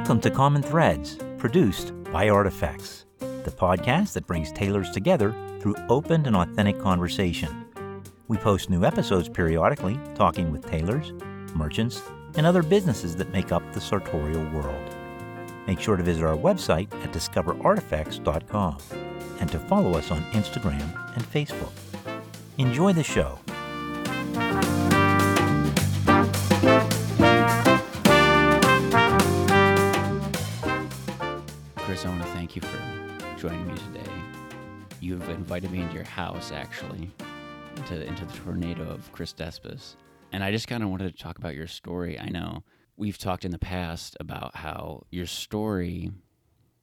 Welcome to Common Threads, produced by Artifacts, the podcast that brings tailors together through open and authentic conversation. We post new episodes periodically, talking with tailors, merchants, and other businesses that make up the sartorial world. Make sure to visit our website at discoverartifacts.com and to follow us on Instagram and Facebook. Enjoy the show. Thank you for joining me today. You've invited me into your house, actually, into into the tornado of Chris Despos, and I just kind of wanted to talk about your story. I know we've talked in the past about how your story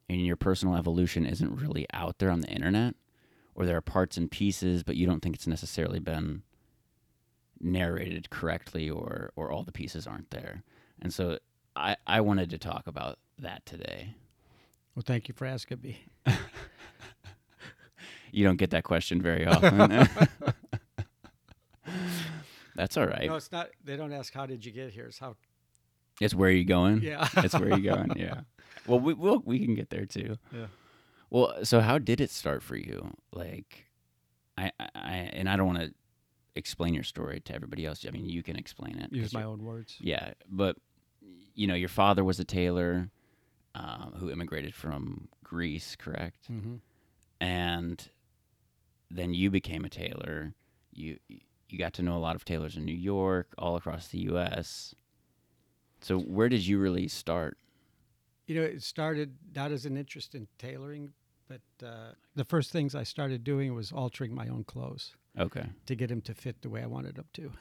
and your personal evolution isn't really out there on the internet, or there are parts and pieces, but you don't think it's necessarily been narrated correctly, or or all the pieces aren't there. And so I I wanted to talk about that today. Well, thank you for asking me. You don't get that question very often. That's all right. No, it's not. They don't ask how did you get here. It's how. It's where you going. Yeah. It's where you going. Yeah. Well, we we'll, we can get there too. Yeah. Well, so how did it start for you? Like, I, I and I don't want to explain your story to everybody else. I mean, you can explain it. Use my own words. Yeah, but you know, your father was a tailor um, who immigrated from Greece, correct? Mm-hmm. and then you became a tailor. You you got to know a lot of tailors in New York, all across the U.S. So where did you really start? You know, it started not as an interest in tailoring, but uh, the first things I started doing was altering my own clothes Okay, to get them to fit the way I wanted them to.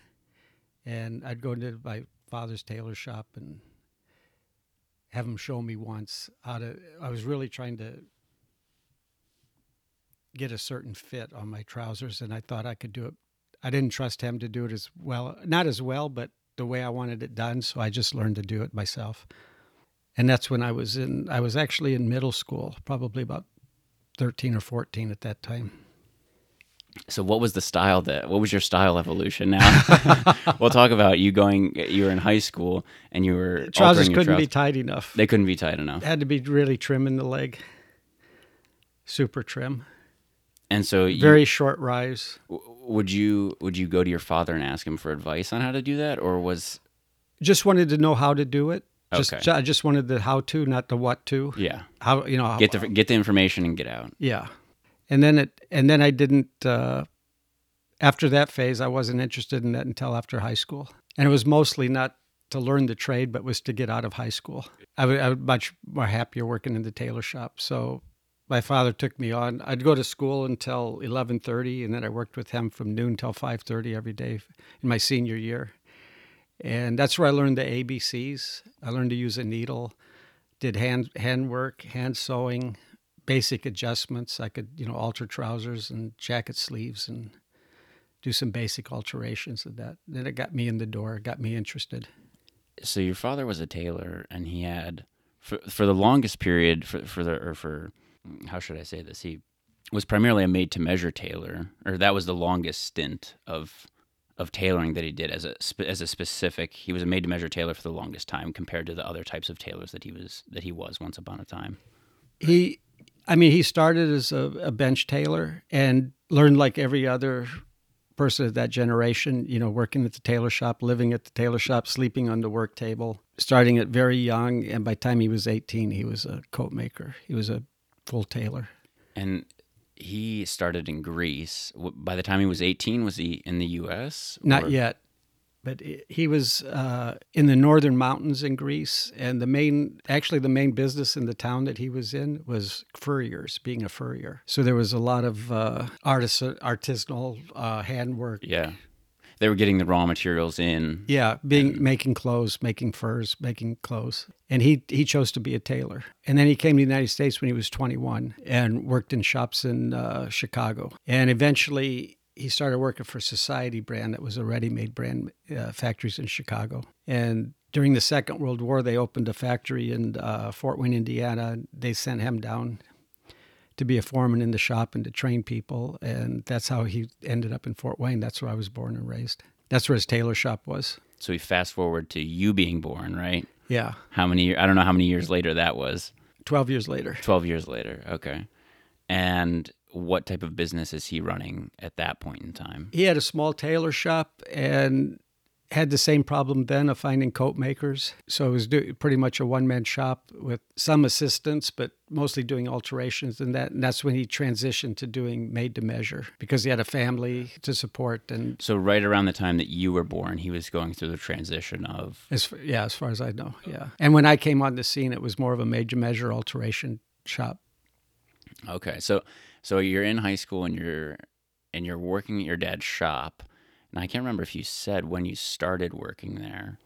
And I'd go into my father's tailor shop and have him show me once how to. I was really trying to get a certain fit on my trousers, and I thought I could do it. I didn't trust him to do it as well, not as well, but the way I wanted it done. So I just learned to do it myself. And that's when I was in. I was actually in middle school, probably about thirteen or fourteen at that time. So what was the style that? What was your style evolution? Now we'll talk about you going. You were in high school and you were Trousers couldn't be trousers. tight enough. They couldn't be tight enough, had to be really trim in the leg, super trim, and so you, very short rise. would you would you go to your father and ask him for advice on how to do that, or was Just wanted to know how to do it. Just, Okay. I just wanted the how to, not the what to. yeah How you know? How, get the get the information and get out? yeah, and then it and then I didn't. Uh, after that phase, I wasn't interested in that until after high school, and it was mostly not to learn the trade, but was to get out of high school. I was, much more happier working in the tailor shop. So my father took me on. I'd go to school until eleven thirty, and then I worked with him from noon till five thirty every day in my senior year. And that's where I learned the ABCs. I learned to use a needle, did hand hand work, hand sewing, basic adjustments. I could you know alter trousers and jacket sleeves and do some basic alterations of that. Then it got me in the door, got me interested. so your father was a tailor and he had for for the longest period for for the or for how should I say this he was primarily a made to measure tailor or that was the longest stint of of tailoring that he did as a as a specific he was a made to measure tailor for the longest time compared to the other types of tailors that he was that he was once upon a time He, I mean, he started as a, a bench tailor and learned like every other person of that generation, you know, working at the tailor shop, living at the tailor shop, sleeping on the work table, starting at very young. And by the time he was 18, he was a coat maker. He was a full tailor. and he started in Greece by the time he was 18 was he in the US Not yet, but he was uh, in the northern mountains in Greece, and the main, actually, the main business in the town that he was in was furriers, being a furrier. So there was a lot of uh, artis- artisanal uh, handwork. yeah they were getting the raw materials in Yeah, being making clothes, making furs, making clothes, and he he chose to be a tailor. And then he came to the United States when he was 21 and worked in shops in uh, Chicago. And eventually, he started working for Society Brand, that was a ready-made brand uh, factories in Chicago. And during the Second World War, they opened a factory in uh, Fort Wayne, Indiana. They sent him down to be a foreman in the shop and to train people. And that's how he ended up in Fort Wayne. That's where I was born and raised. That's where his tailor shop was. So we fast forward to you being born, right? Yeah, How many? I don't know how many years later that was. 12 years later. 12 years later. Okay. And what type of business is he running at that point in time? He had a small tailor shop and had the same problem then of finding coat makers. So it was do, pretty much a one man shop with some assistance, but mostly doing alterations and that. And that's when he transitioned to doing made to measure because he had a family to support. And So right around the time that you were born, he was going through the transition of as yeah, as far as I know, yeah. And when I came on the scene, it was more of a made to measure alteration shop. Okay. So so you're in high school and you're and you're working at your dad's shop. And I can't remember if you said when you started working there.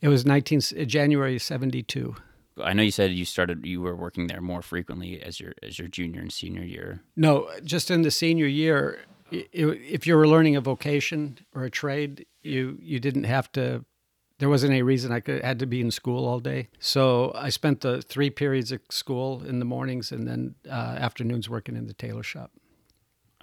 It was 19 January 72. I know you said you started you were working there more frequently as your as your junior and senior year. No, just in the senior year, if you were learning a vocation or a trade, you you didn't have to. There wasn't any reason I could had to be in school all day. So I spent the three periods of school in the mornings and then uh, afternoons working in the tailor shop.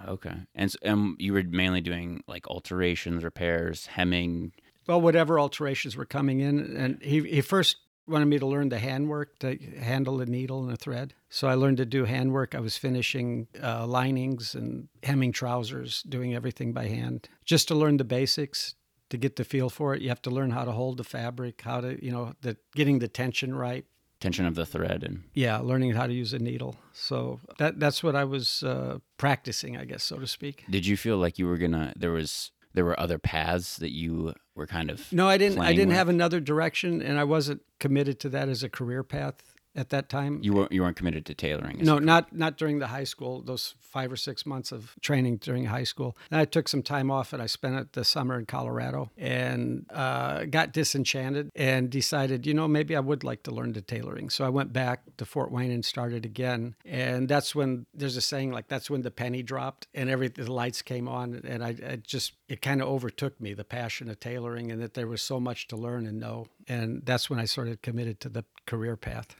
Okay. And, and you were mainly doing like alterations, repairs, hemming. Well, whatever alterations were coming in, and he he first wanted me to learn the handwork to handle a needle and a thread. So I learned to do handwork. I was finishing uh, linings and hemming trousers, doing everything by hand, just to learn the basics. To get the feel for it, you have to learn how to hold the fabric, how to you know the getting the tension right. tension of the thread and Yeah, learning how to use a needle. So that that's what I was uh, practicing, I guess, so to speak. did you feel like you were gonna there was there were other paths that you were kind of No, I didn't. I didn't with? have another direction, and I wasn't committed to that as a career path at that time. you weren't you weren't committed to tailoring no, not not during the high school. Those five or six months of training during high school. And I took some time off, and I spent it the summer in Colorado, and uh, got disenchanted, and decided, you know, maybe I would like to learn the tailoring. So I went back to Fort Wayne and started again. And that's when there's a saying like that's when the penny dropped, and every the lights came on, and I, I just it kind of overtook me the passion of tailoring, and that there was so much to learn and know. And that's when I sort of committed to the career path.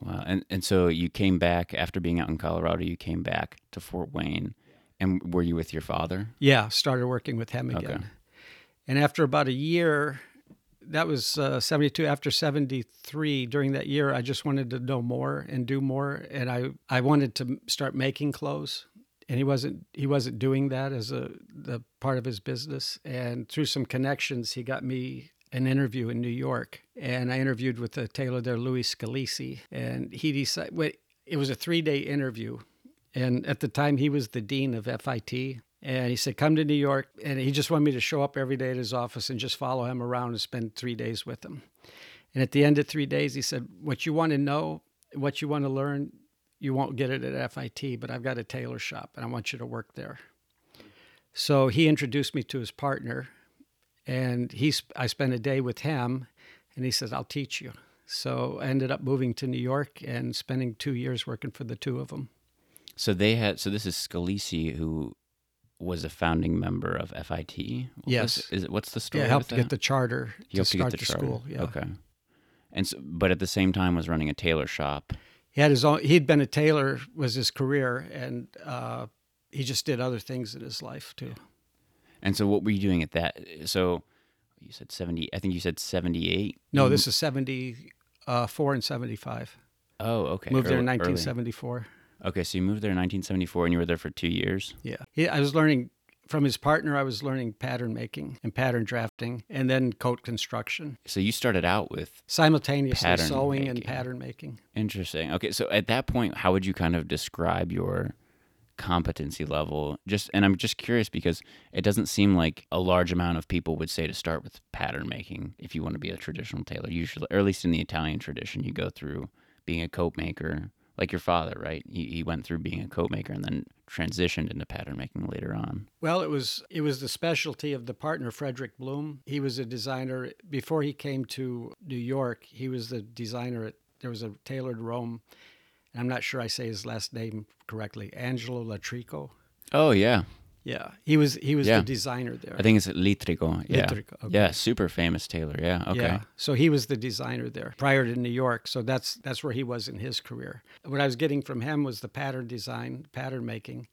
Wow and and so you came back after being out in Colorado you came back to Fort Wayne and were you with your father Yeah, started working with him again. Okay. And after about a year, that was uh, 72. After 73, during that year, I just wanted to know more and do more. And I, I wanted to start making clothes. And he wasn't he wasn't doing that as a the part of his business. And through some connections, he got me an interview in New York. And I interviewed with the tailor there, Louis Scalisi. And he decided wait, it was a three day interview. And at the time, he was the dean of FIT. And he said, Come to New York. And he just wanted me to show up every day at his office and just follow him around and spend three days with him. And at the end of three days, he said, What you want to know, what you want to learn, you won't get it at FIT, but I've got a tailor shop and I want you to work there. So he introduced me to his partner. And he's I spent a day with him. And he said, I'll teach you. So I ended up moving to New York and spending two years working for the two of them. so they had so this is Scalisi who was a founding member of FIT What was- Yes. is it what's the story Yeah, helped get the charter He to helped to get the, the, charter. school. Yeah. Okay. And so, but at the same time was running a tailor shop. He had his own. He'd been a tailor was his career, and uh, he just did other things in his life too. And so what were you doing at that? So you said 70, I think you said 78. No, this is 74 uh, and seventy five. Oh, okay. Moved there in Early- early. nineteen seventy four. Okay, so you moved there in 1974 and you were there for two years. Yeah, he, I was learning from his partner. I was learning pattern making and pattern drafting, and then coat construction So you started out with simultaneously, sewing and pattern making. interesting. Okay, so at that point, how would you kind of describe your competency level? Just and I'm just curious because it doesn't seem like a large amount of people would say to start with pattern making if you want to be a traditional tailor. Usually, or at least in the Italian tradition, you go through being a coat maker, like your father, right? He, he went through being a coat maker and then transitioned into pattern making later on. Well, it was it was the specialty of the partner Frederick Bloom. He was a designer before he came to New York. He was the designer at there was a tailored Rome. And I'm not sure I say his last name correctly. Angelo Latrico. Oh yeah, Yeah, he was he was Yeah. the designer there. I think it's Litrico. Yeah. Litrico, okay. Yeah, super famous tailor. Yeah. Okay. Yeah. So he was the designer there prior to New York. So that's that's where he was in his career. What I was getting from him was the pattern design, pattern making,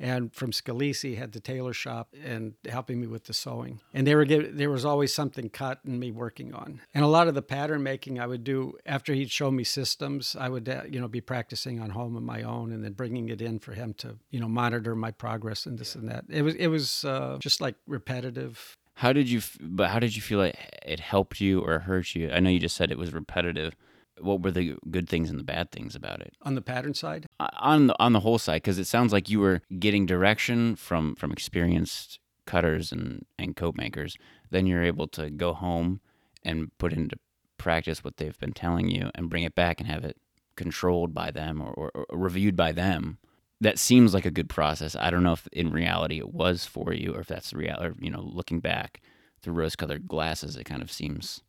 and from Scalisi had the tailor shop and helping me with the sewing. And they were give, there was always something cut and me working on. And a lot of the pattern making I would do after he'd show me systems, I would uh, you know be practicing on home on my own and then bringing it in for him to you know monitor my progress and this and that. It was it was uh, just like repetitive. How did you? But how did you feel like it helped you or hurt you? I know you just said it was repetitive what were the good things and the bad things about it? On the pattern side? Uh, on the on the whole side because it sounds like you were getting direction from from experienced cutters and and coat makers. Then you're able to go home and put into practice what they've been telling you and bring it back and have it controlled by them or, or, or reviewed by them. That seems like a good process. I don't know if in reality it was for you or if that's the reality you know looking back through rose colored glasses it kind of seems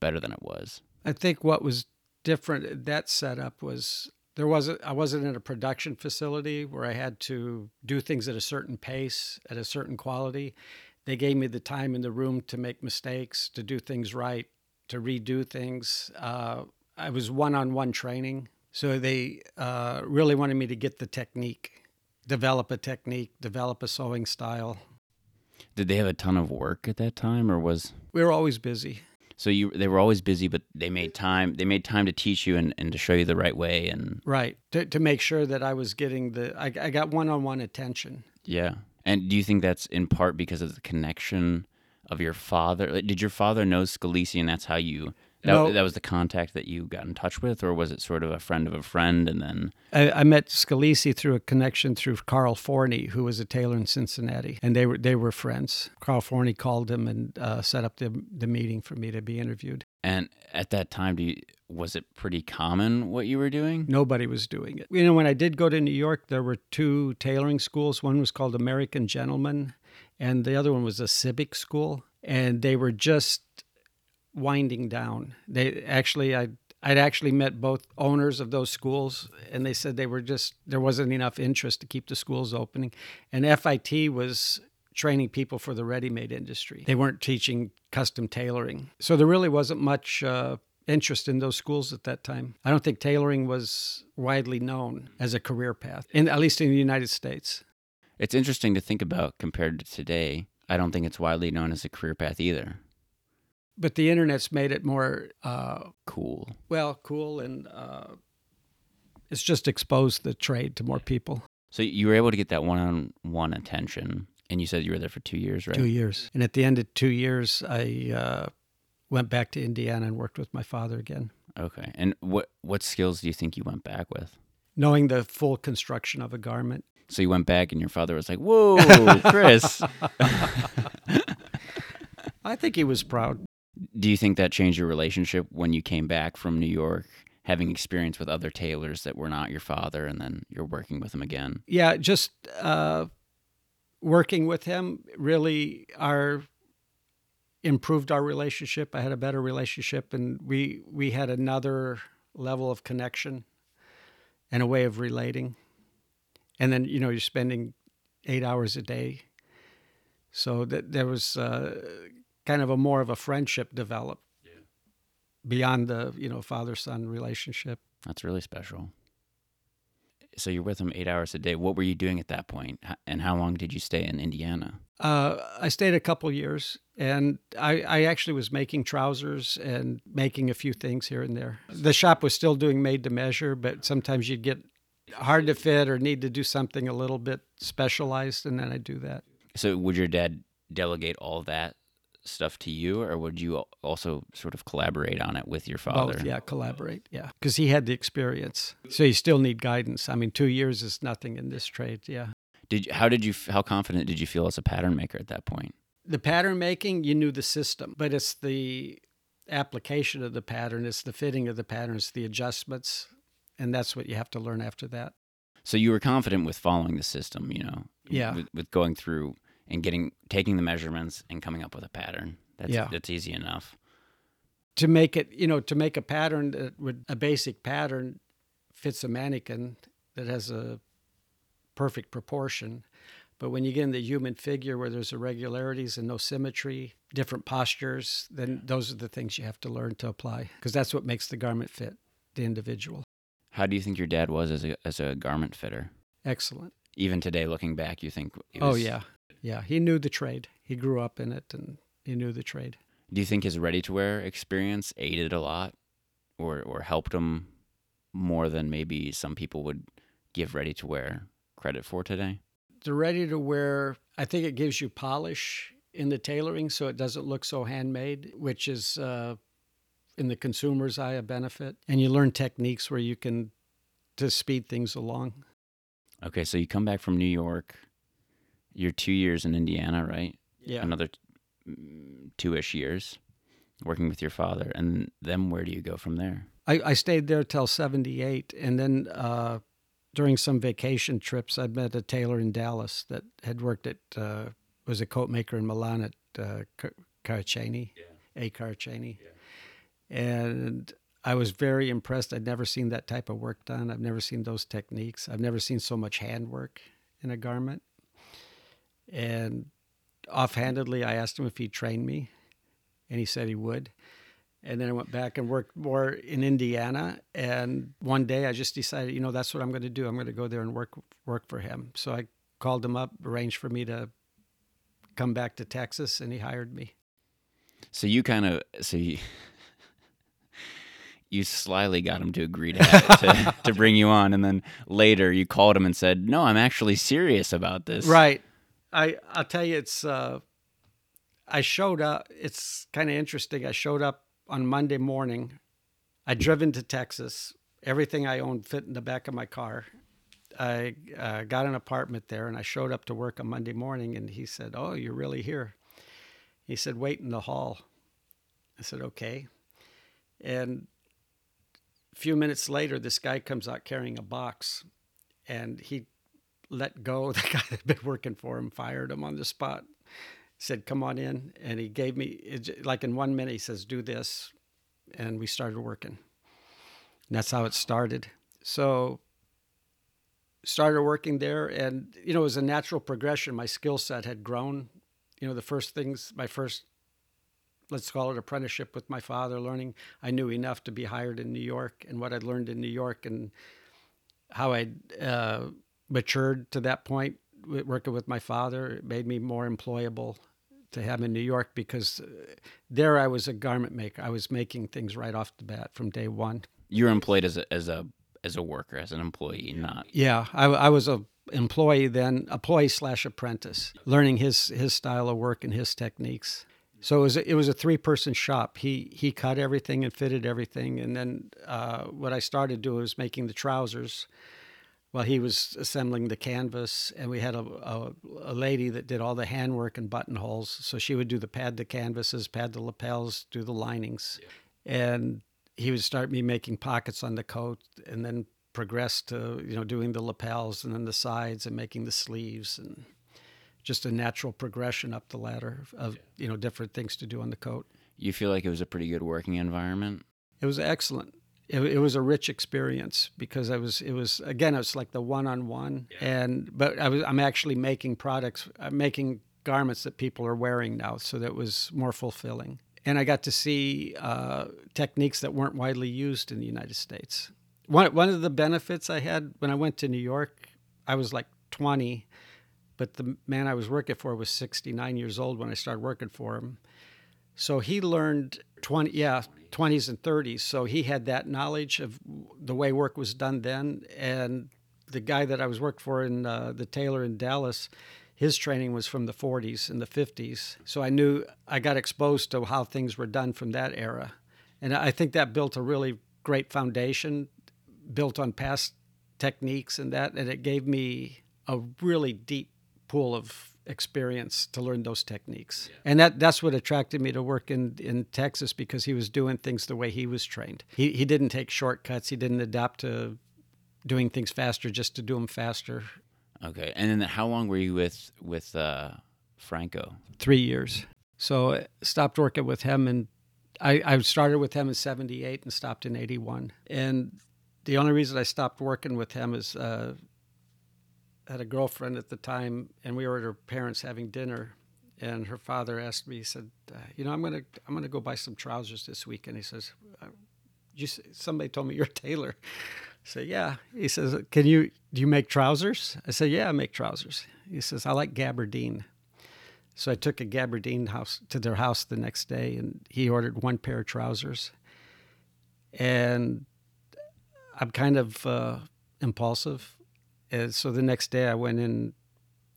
better than it was. I think what was different that setup was there wasn't I wasn't in a production facility where I had to do things at a certain pace, at a certain quality. They gave me the time in the room to make mistakes, to do things right, to redo things. Uh, I was one-on-one training, so they uh, really wanted me to get the technique, develop a technique, develop a sewing style. Did they have a ton of work at that time, or was we were always busy? So you they were always busy, but they made time. They made time to teach you and, and to show you the right way and right to to make sure that I was getting the I, I got one on one attention. Yeah, and do you think that's in part because of the connection of your father? Did your father know Scalisi, and that's how you that, no. that was the contact that you got in touch with, or was it sort of a friend of a friend? And then I, I met Scalisi through a connection through Carl Forney, who was a tailor in Cincinnati, and they were they were friends. Carl Forney called him and uh, set up the the meeting for me to be interviewed. And at that time, do you, was it pretty common what you were doing? Nobody was doing it. You know, when I did go to New York, there were two tailoring schools. One was called American Gentleman, and the other one was a civic school, and they were just winding down. They actually, I I'd actually met both owners of those schools, and they said they were just there wasn't enough interest to keep the schools opening, and FIT was training people for the ready-made industry. They weren't teaching custom tailoring, so there really wasn't much. Uh, interest in those schools at that time. I don't think tailoring was widely known as a career path, in, at least in the United States. It's interesting to think about compared to today. I don't think it's widely known as a career path either but the internet's made it more uh, cool. Well, cool, and uh, it's just exposed the trade to more people. So you were able to get that one-on-one attention, and you said you were there for two years, right? Two years, and at the end of two years, I uh, went back to Indiana and worked with my father again. Okay, and what what skills do you think you went back with? Knowing the full construction of a garment. So you went back, and your father was like, "Whoa, Chris." I think he was proud do you think that changed your relationship when you came back from New York, having experience with other tailors that were not your father, and then you're working with him again? Yeah, just uh, working with him really our improved our relationship. I had a better relationship, and we we had another level of connection and a way of relating. And then you know you're spending eight hours a day, so that there was. Uh, kind of a more of a friendship developed yeah. beyond the you know father son relationship. That's really special. So you're with him eight hours a day. What were you doing at that point, and how long did you stay in Indiana? Uh, I stayed a couple years, and I, I, actually was making trousers and making a few things here and there. The shop was still doing made to measure, but sometimes you'd get hard to fit or need to do something a little bit specialized, and then I'd do that. So would your dad delegate all that stuff to you, or would you also sort of collaborate on it with your father? Both, yeah, collaborate, yeah, because he had the experience. So you still need guidance. I mean, two years is nothing in this trade. Yeah. Did how did you how confident did you feel as a pattern maker at that point? The pattern making, you knew the system, but it's the application of the pattern, it's the fitting of the patterns, the adjustments, and that's what you have to learn after that. So you were confident with following the system, you know, yeah, with, with going through and getting taking the measurements and coming up with a pattern. That's yeah. that's easy enough. To make it, you know, to make a pattern that would a basic pattern fits a mannequin that has a perfect proportion. But when you get in the human figure where there's irregularities and no symmetry, different postures, then those are the things you have to learn to apply because that's what makes the garment fit the individual. How do you think your dad was as a as a garment fitter? Excellent Even today, looking back, you think. Oh yeah, yeah. He knew the trade. He grew up in it, and he knew the trade. Do you think his ready to wear experience aided a lot, or or helped him more than maybe some people would give ready to wear credit for today? The ready to wear, I think it gives you polish in the tailoring, so it doesn't look so handmade, which is uh, in the consumer's eye a benefit. And you learn techniques where you can to speed things along. Okay, so you come back from New York. You're two years in Indiana, right? Yeah. Another mm, two-ish years working with your father, and then where do you go from there? I, I stayed there till 78. And then uh, during some vacation trips, I met a tailor in Dallas that had worked at, uh, was a coat maker in Milan at uh, Car- Caraceni, A. Caraceni. And I was very impressed. I'd never seen that type of work done. I've never seen those techniques. I've never seen so much handwork in a garment. And offhandedly, I asked him if he'd train me, and he said he would. And then I went back and worked more in Indiana. And one day I just decided, you know, that's what I'm going to do. I'm going to go there and work work for him. So I called him up, arranged for me to come back to Texas, and he hired me. So you kind of so you, you slyly got him to agree to, have, to to bring you on, and then later you called him and said, "No, I'm actually serious about this." Right. I I'll tell you, it's uh, I showed up. It's kind of interesting. I showed up on Monday morning. I'd driven to Texas. Everything I owned fit in the back of my car. I uh, got an apartment there, and I showed up to work on Monday morning. And he said, "Oh, you're really here?" He said, "Wait in the hall." I said, "Okay." And a few minutes later, this guy comes out carrying a box, and he let go. The guy that had been working for him fired him on the spot. Said, "Come on in," and he gave me like in one minute. He says, "Do this," and we started working. And that's how it started. So started working there, and you know, it was a natural progression. My skill set had grown. You know, the first things, my first, let's call it apprenticeship with my father, learning. I knew enough to be hired in New York, and what I'd learned in New York, and how I'd uh, matured to that point working with my father it made me more employable to have in New York because uh, there I was a garment maker. I was making things right off the bat from day one. You were employed as a as a as a worker, as an employee, not Yeah, I, I was a employee then, employee slash apprentice, learning his his style of work and his techniques. So it was a, it was a three person shop. He he cut everything and fitted everything, and then uh, what I started doing was making the trousers. While he was assembling the canvas, and we had a, a, a lady that did all the handwork and buttonholes. So she would do the pad the canvases, pad the lapels, do the linings, and he would start me making pockets on the coat, and then progress to you know doing the lapels and then the sides and making the sleeves and just a natural progression up the ladder of you know different things to do on the coat. you feel like it was a pretty good working environment. It was excellent. It, it was a rich experience because I was it was again it was like the one on one and but I was I'm actually making products I'm making garments that people are wearing now so that was more fulfilling and I got to see uh, techniques that weren't widely used in the United States. One one of the benefits I had when I went to New York I was like 20 but the man I was working for was 69 years old when I started working for him. So he learned 20, yeah, 20s and 30s. So he had that knowledge of the way work was done then. And the guy that I was working for in uh, the tailor in Dallas, his training was from the 40s and the 50s. So I knew I got exposed to how things were done from that era. And I think that built a really great foundation, built on past techniques and that. And it gave me a really deep pool of experience to learn those techniques. And that that's what attracted me to work in in Texas because he was doing things the way he was trained. He he didn't take shortcuts. He didn't adapt to doing things faster just to do them faster. Okay, and then how long were you with with uh, Franco? 3 years. So I stopped working with him and I, I started with him in 78 and stopped in 81. And the only reason I stopped working with him is uh, had a girlfriend at the time, and we were at her parents having dinner, and her father asked me, he said, uh, "You know, I'm gonna I'm gonna go buy some trousers this week," and he says, uh, "You somebody told me you're a tailor." I said, yeah. He says, can you, do you make trousers? I said, yeah, I make trousers. He says, I like gabardine. So I took a gabardine house to their house the next day and he ordered one pair of trousers. And I'm kind of uh, impulsive. And so the next day I went in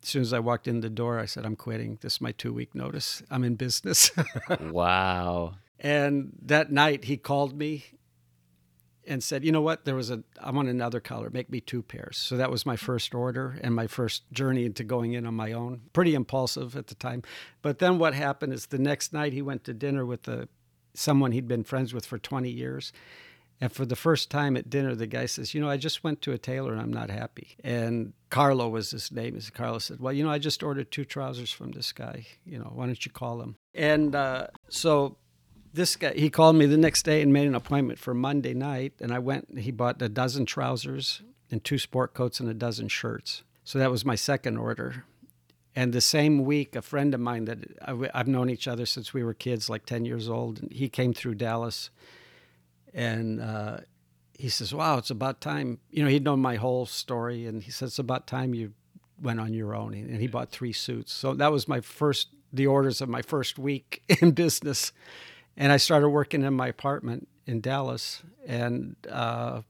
as soon as I walked in the door, I said, I'm quitting. This is my two week notice. I'm in business. wow. And that night he called me and said, you know what? There was a, I want another color. Make me two pairs. So that was my first order and my first journey into going in on my own. Pretty impulsive at the time. But then what happened is the next night he went to dinner with a, someone he'd been friends with for 20 years. And for the first time at dinner, the guy says, You know, I just went to a tailor and I'm not happy. And Carlo was his name. And Carlo said, Well, you know, I just ordered two trousers from this guy. You know, why don't you call him? And uh, so this guy, he called me the next day and made an appointment for Monday night. And I went, he bought a dozen trousers and two sport coats and a dozen shirts. So that was my second order. And the same week, a friend of mine that I've known each other since we were kids, like 10 years old, and he came through Dallas and uh, he says, "Wow, it's about time." You know, he'd known my whole story, and he says, "It's about time you went on your own." And he bought three suits. So that was my first, the orders of my first week in business, and I started working in my apartment in Dallas, and uh,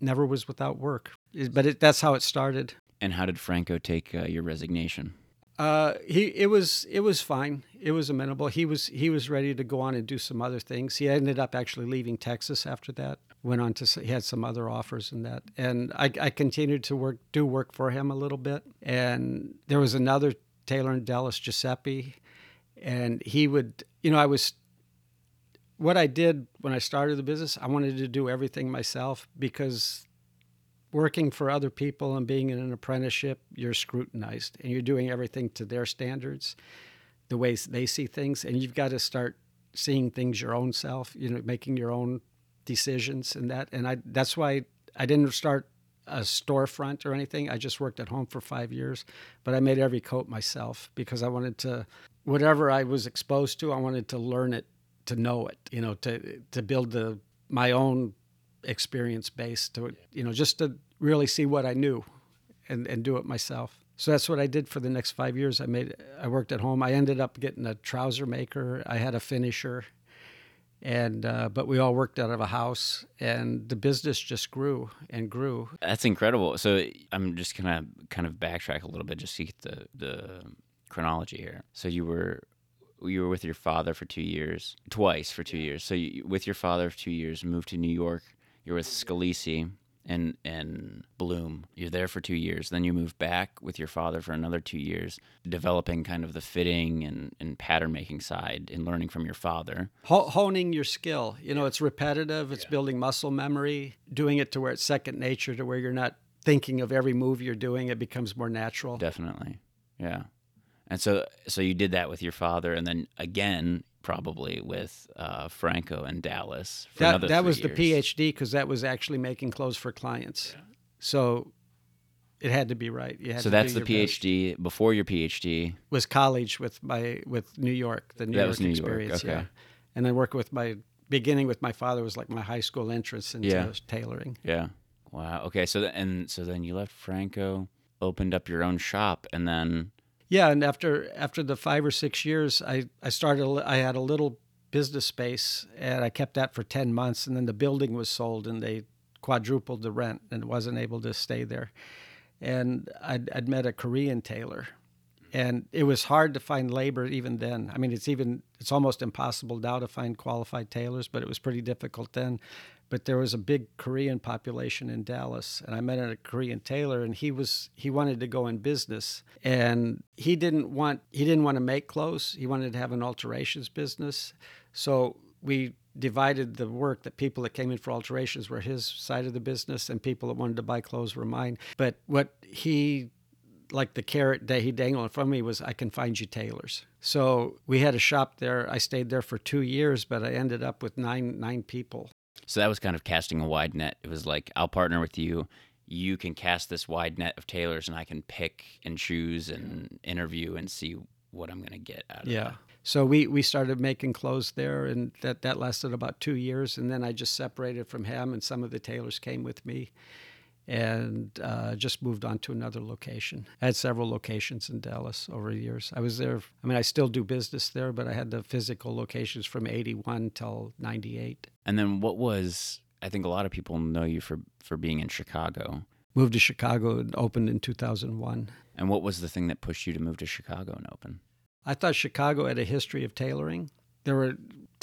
never was without work. But it, that's how it started. And how did Franco take uh, your resignation? Uh, he it was it was fine. It was amenable. He was he was ready to go on and do some other things. He ended up actually leaving Texas after that. Went on to he had some other offers and that. And I, I continued to work do work for him a little bit. And there was another tailor in Dallas, Giuseppe, and he would you know I was what I did when I started the business. I wanted to do everything myself because working for other people and being in an apprenticeship, you're scrutinized and you're doing everything to their standards, the ways they see things, and you've got to start seeing things your own self, you know, making your own decisions and that. And I that's why I didn't start a storefront or anything. I just worked at home for five years, but I made every coat myself because I wanted to whatever I was exposed to, I wanted to learn it, to know it, you know, to to build the my own experience base to you know just to really see what I knew and, and do it myself. So that's what I did for the next five years. I made I worked at home. I ended up getting a trouser maker. I had a finisher, and uh, but we all worked out of a house, and the business just grew and grew. That's incredible. So I'm just gonna kind of backtrack a little bit just to get the the chronology here. So you were you were with your father for two years, twice for two years. So you, with your father for two years, moved to New York. You're with Scalisi and and Bloom. You're there for two years. Then you move back with your father for another two years, developing kind of the fitting and, and pattern making side and learning from your father. honing your skill. You know, it's repetitive. It's yeah. building muscle memory. Doing it to where it's second nature, to where you're not thinking of every move you're doing. It becomes more natural. Definitely. Yeah. And so so you did that with your father, and then again probably with uh, Franco and Dallas. that that was years. the PhD because that was actually making clothes for clients. Yeah. So it had to be right. Yeah So that's the PhD. Best. Before your PhD was college with my with New York, the New that York New experience. York. Okay. Yeah, and then working with my beginning with my father was like my high school entrance into yeah. tailoring. Yeah. Wow. Okay. So th- and so then you left Franco, opened up your own shop, and then yeah, and after after the five or six years, I I started. I had a little business space, and I kept that for ten months, and then the building was sold, and they quadrupled the rent, and wasn't able to stay there. And I'd, I'd met a Korean tailor, and it was hard to find labor even then. I mean, it's even it's almost impossible now to find qualified tailors, but it was pretty difficult then but there was a big Korean population in Dallas, and I met a Korean tailor, and he was he wanted to go in business, and he didn't want he didn't want to make clothes. He wanted to have an alterations business, so we divided the work that people that came in for alterations were his side of the business, and people that wanted to buy clothes were mine. But what he like the carrot that he dangled from me was I can find you tailors. So we had a shop there. I stayed there for two years, but I ended up with nine nine people. So that was kind of casting a wide net. It was like, I'll partner with you. You can cast this wide net of tailors, and I can pick and choose and interview and see what I'm going to get out of it. yeah. it. So we, we started making clothes there, and that, that lasted about two years. And then I just separated from him, and some of the tailors came with me and uh, just moved on to another location. I had several locations in Dallas over the years. I was there, I mean, I still do business there, but I had the physical locations from 81 till 98. And then what was, I think a lot of people know you for, for being in Chicago. Moved to Chicago and opened in 2001. And what was the thing that pushed you to move to Chicago and open? I thought Chicago had a history of tailoring. There were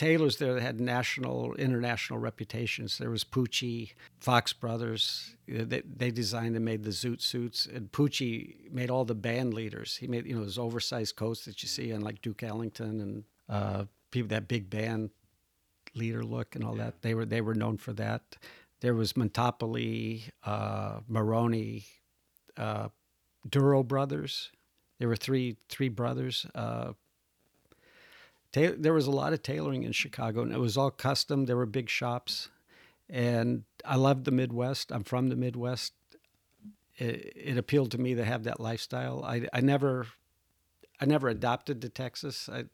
tailors there that had national, international reputations. There was Pucci, Fox Brothers. They, they designed and made the zoot suits, and Pucci made all the band leaders. He made you know those oversized coats that you see on like Duke Ellington and uh, people that big band leader look and all that. They were they were known for that. There was Montopoli, uh, Maroni, uh, Duro Brothers. There were three three brothers. Uh, ta- there was a lot of tailoring in Chicago, and it was all custom. There were big shops, and I loved the Midwest. I'm from the Midwest. It, it appealed to me to have that lifestyle. I, I never, I never adopted to Texas I,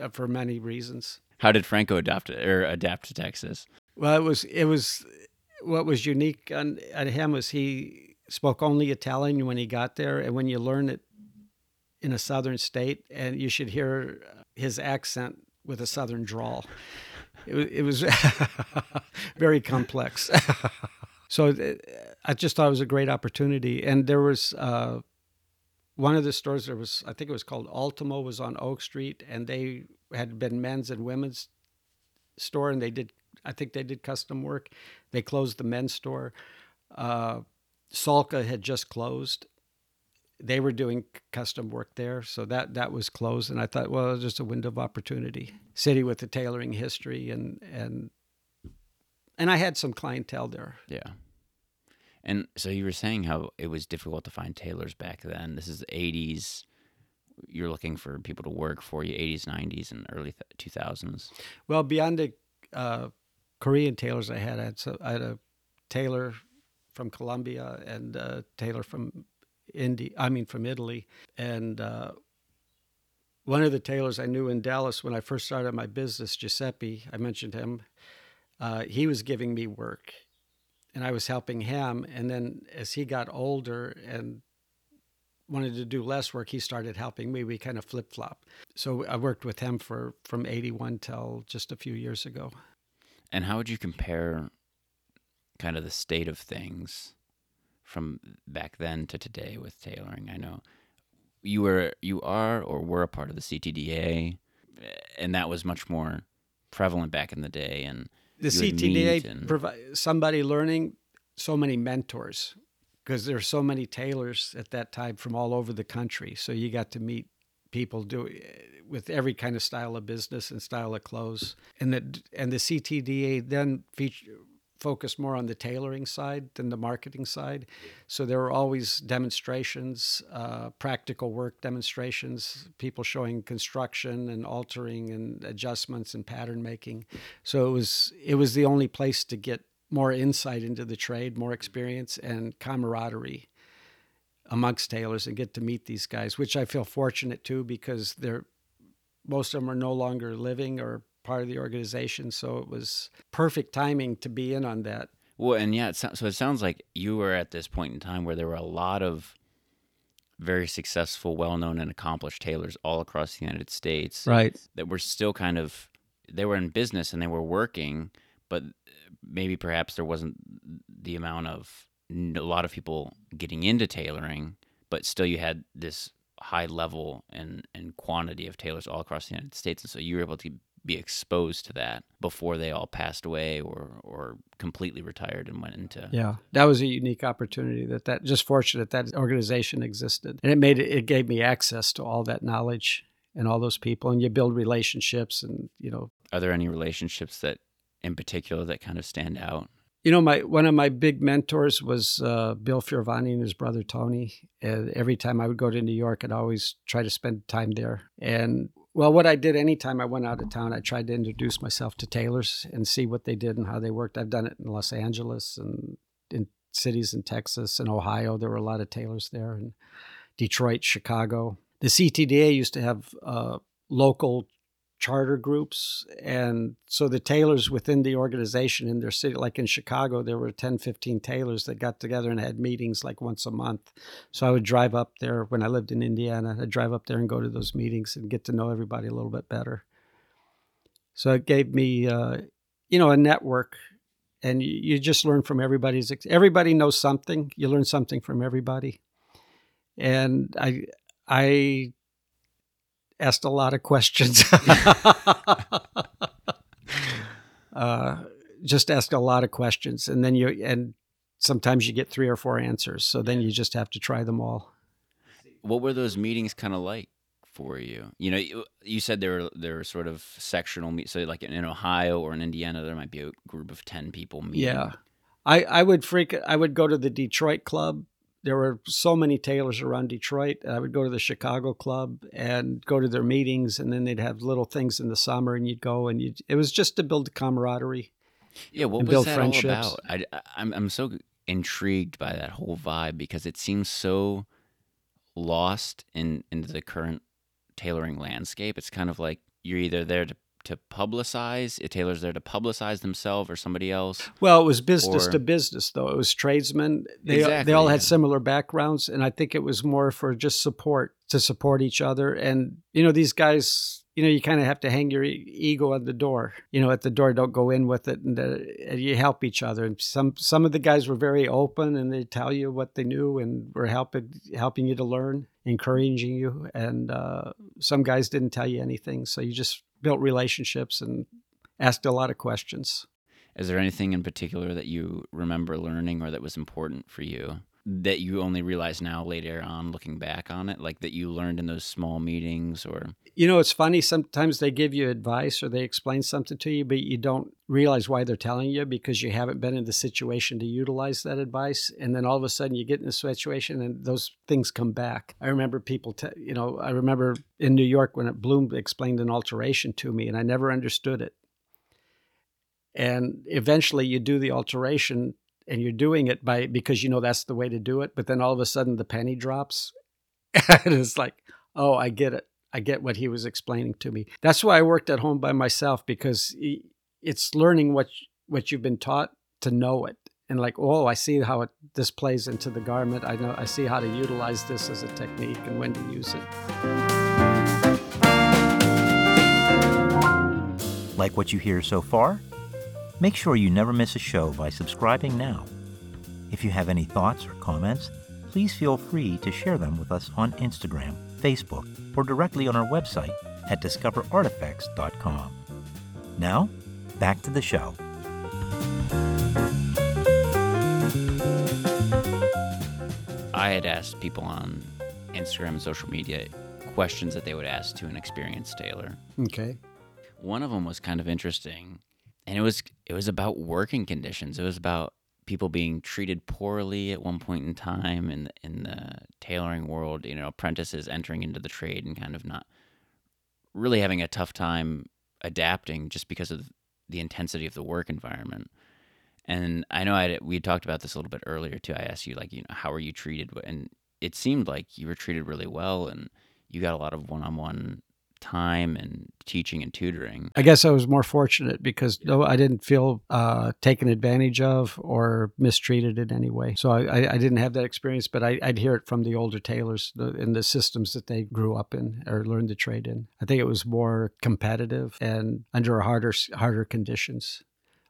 uh, for many reasons. How did Franco adapt or adapt to Texas? Well, it was it was what was unique on, on him was he spoke only Italian when he got there, and when you learn it in a southern state, and you should hear his accent with a southern drawl. It, it was very complex. so I just thought it was a great opportunity, and there was. Uh, one of the stores there was i think it was called ultimo was on oak street and they had been men's and women's store and they did i think they did custom work they closed the men's store uh, salka had just closed they were doing custom work there so that that was closed and i thought well it was just a window of opportunity city with the tailoring history and and and i had some clientele there Yeah. And so you were saying how it was difficult to find tailors back then. This is the 80s. You're looking for people to work for you, 80s, 90s, and early th- 2000s. Well, beyond the uh, Korean tailors I had, I had, so, I had a tailor from Colombia and a tailor from India. I mean, from Italy. And uh, one of the tailors I knew in Dallas when I first started my business, Giuseppe, I mentioned him. Uh, he was giving me work, and I was helping him. And then as he got older and wanted to do less work, he started helping me. We kind of flip flop. So I worked with him for from 81 till just a few years ago. And how would you compare kind of the state of things from back then to today with tailoring? I know you were you are or were a part of the CTDA and that was much more prevalent back in the day and The you would meet CTDA and- provide somebody learning so many mentors because there there's so many tailors at that time from all over the country. So you got to meet people do with every kind of style of business and style of clothes. And the and the CTDA then feature focused more on the tailoring side than the marketing side. So there were always demonstrations, uh, practical work demonstrations, people showing construction and altering and adjustments and pattern making. So it was it was the only place to get more insight into the trade, more experience and camaraderie amongst tailors and get to meet these guys, which I feel fortunate too because they're most of them are no longer living or part of the organization. So it was perfect timing to be in on that. Well, and yeah, it so, so it sounds like you were at this point in time where there were a lot of very successful, well-known, and accomplished tailors all across the United States Right. that were still kind of they were in business and they were working, but maybe perhaps there wasn't the amount of a lot of people getting into tailoring, but still you had this high level and and quantity of tailors all across the United States, and so you were able to be exposed to that before they all passed away or or completely retired and went into Yeah, that was a unique opportunity. That that just fortunate that organization existed, and it made it. It gave me access to all that knowledge and all those people, and you build relationships, and you know, Are there any relationships that, in particular, that kind of stand out? you know, my one of my big mentors was uh, Bill Fioravanti and his brother Tony. And every time I would go to New York, I'd always try to spend time there. And well, what I did anytime I went out of town, I tried to introduce myself to tailors and see what they did and how they worked. I've done it in Los Angeles and in cities in Texas and Ohio. There were a lot of tailors there, and Detroit, Chicago. The CTDA used to have uh, local charter groups. And so the tailors within the organization in their city, like in Chicago, there were 10, 15 tailors that got together and had meetings like once a month. So I would drive up there when I lived in Indiana. I'd drive up there and go to those meetings and get to know everybody a little bit better. So it gave me, uh, you know, a network and you, you just learn from everybody's everybody knows something you learn something from everybody and i i asked a lot of questions uh, just ask a lot of questions and then you and sometimes you get three or four answers so then you just have to try them all what were those meetings kind of like for you? You know, you, you said there were there were sort of sectional meet. So like in Ohio or in Indiana, there might be a group of ten people meeting. Yeah, I I would freak. I would go to the Detroit club. There were so many tailors around Detroit. I would go to the Chicago club and go to their meetings, and then they'd have little things in the summer, and you'd go and you. It was just to build camaraderie. Yeah, what was that all about? I, I'm I'm so intrigued by that whole vibe because it seems so lost in into the current tailoring landscape. It's kind of like you're either there to to publicize. It tailor's there to publicize themselves or somebody else. Well, it was business or, to business, though. It was tradesmen. They exactly, they all had similar backgrounds, and I think it was more for just support to support each other. And you know, these guys you know, you kind of have to hang your ego at the door. You know, at the door, don't go in with it, and, uh, and you help each other. And some some of the guys were very open, and they tell you what they knew, and were helping helping you to learn, encouraging you. And uh, some guys didn't tell you anything, so you just built relationships and asked a lot of questions. Is there anything in particular that you remember learning or that was important for you? That you only realize now later on looking back on it like that you learned in those small meetings or? You know it's funny sometimes they give you advice or they explain something to you but you don't realize why they're telling you because you haven't been in the situation to utilize that advice. And then all of a sudden you get in a situation and those things come back. I remember people te- you know i remember in new york when it bloom explained an alteration to me and i never understood it. And eventually you do the alteration and you're doing it by because you know that's the way to do it but then all of a sudden the penny drops and it's like oh i get it. I get what he was explaining to me. That's why i worked at home by myself because it's learning what what you've been taught to know it. And like oh i see how it this plays into the garment. I know i see how to utilize this as a technique and when to use it. Like what you hear so far Make sure you never miss a show by subscribing now. If you have any thoughts or comments, please feel free to share them with us on Instagram, Facebook, or directly on our website at discoverartifacts.com. Now, back to the show. I had asked people on Instagram and social media questions that they would ask to an experienced tailor. Okay. One of them was kind of interesting and it was it was about working conditions. It was about people being treated poorly at one point in time in the, in the tailoring world. You know, apprentices entering into the trade and kind of not really having a tough time adapting just because of the intensity of the work environment. And I know I we talked about this a little bit earlier too. I asked you like, you know, how are you treated? And it seemed like you were treated really well, and you got a lot of one-on-one time and teaching and tutoring. I guess I was more fortunate because no, I didn't feel uh, taken advantage of or mistreated in any way. So I, I didn't have that experience, but I, would hear it from the older tailors in the systems that they grew up in or learned to trade in. I think it was more competitive and under harder harder conditions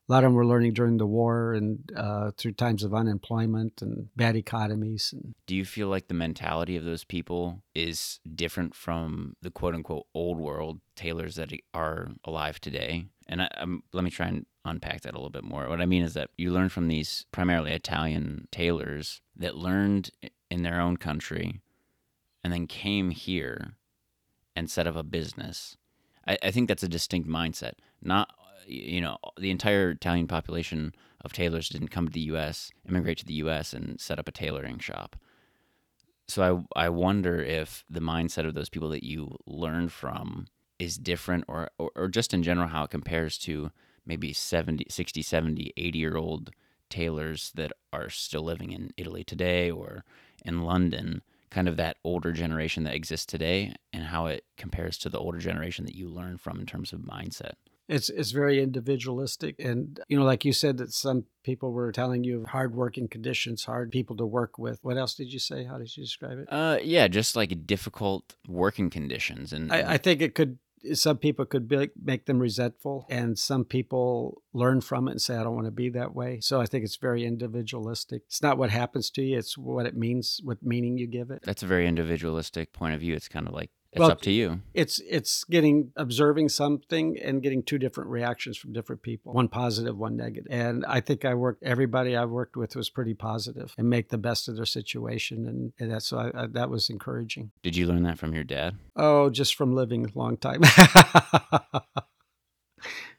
a lot of them were learning during the war and uh, through times of unemployment and bad economies. And Do you feel like the mentality of those people is different from the quote unquote old world tailors that are alive today? And I, let me try and unpack that a little bit more. What I mean is that you learn from these primarily Italian tailors that learned in their own country and then came here and set up a business. I, I think that's a distinct mindset. Not you know, the entire Italian population of tailors didn't come to the U.S., immigrate to the U.S., and set up a tailoring shop. So I, I wonder if the mindset of those people that you learned from is different or, or, or just in general how it compares to maybe 70, 60, 70, 80 year old tailors that are still living in Italy today or in London kind of that older generation that exists today and how it compares to the older generation that you learn from in terms of mindset? It's it's very individualistic, and you know, like you said, that some people were telling you hard working conditions, hard people to work with. What else did you say? How did you describe it? Uh, yeah, just like difficult working conditions, and I, I think it could. Some people could be, make them resentful, and some people learn from it and say, "I don't want to be that way." So I think it's very individualistic. It's not what happens to you; it's what it means, what meaning you give it. that's a very individualistic point of view. It's kind of like it's Well, up to you. It's it's getting observing something and getting two different reactions from different people, one positive, one negative. And I think I worked everybody I worked with was pretty positive and make the best of their situation, and, and that's so I, I, that was encouraging. Did you learn that from your dad? Oh, just from living a long time,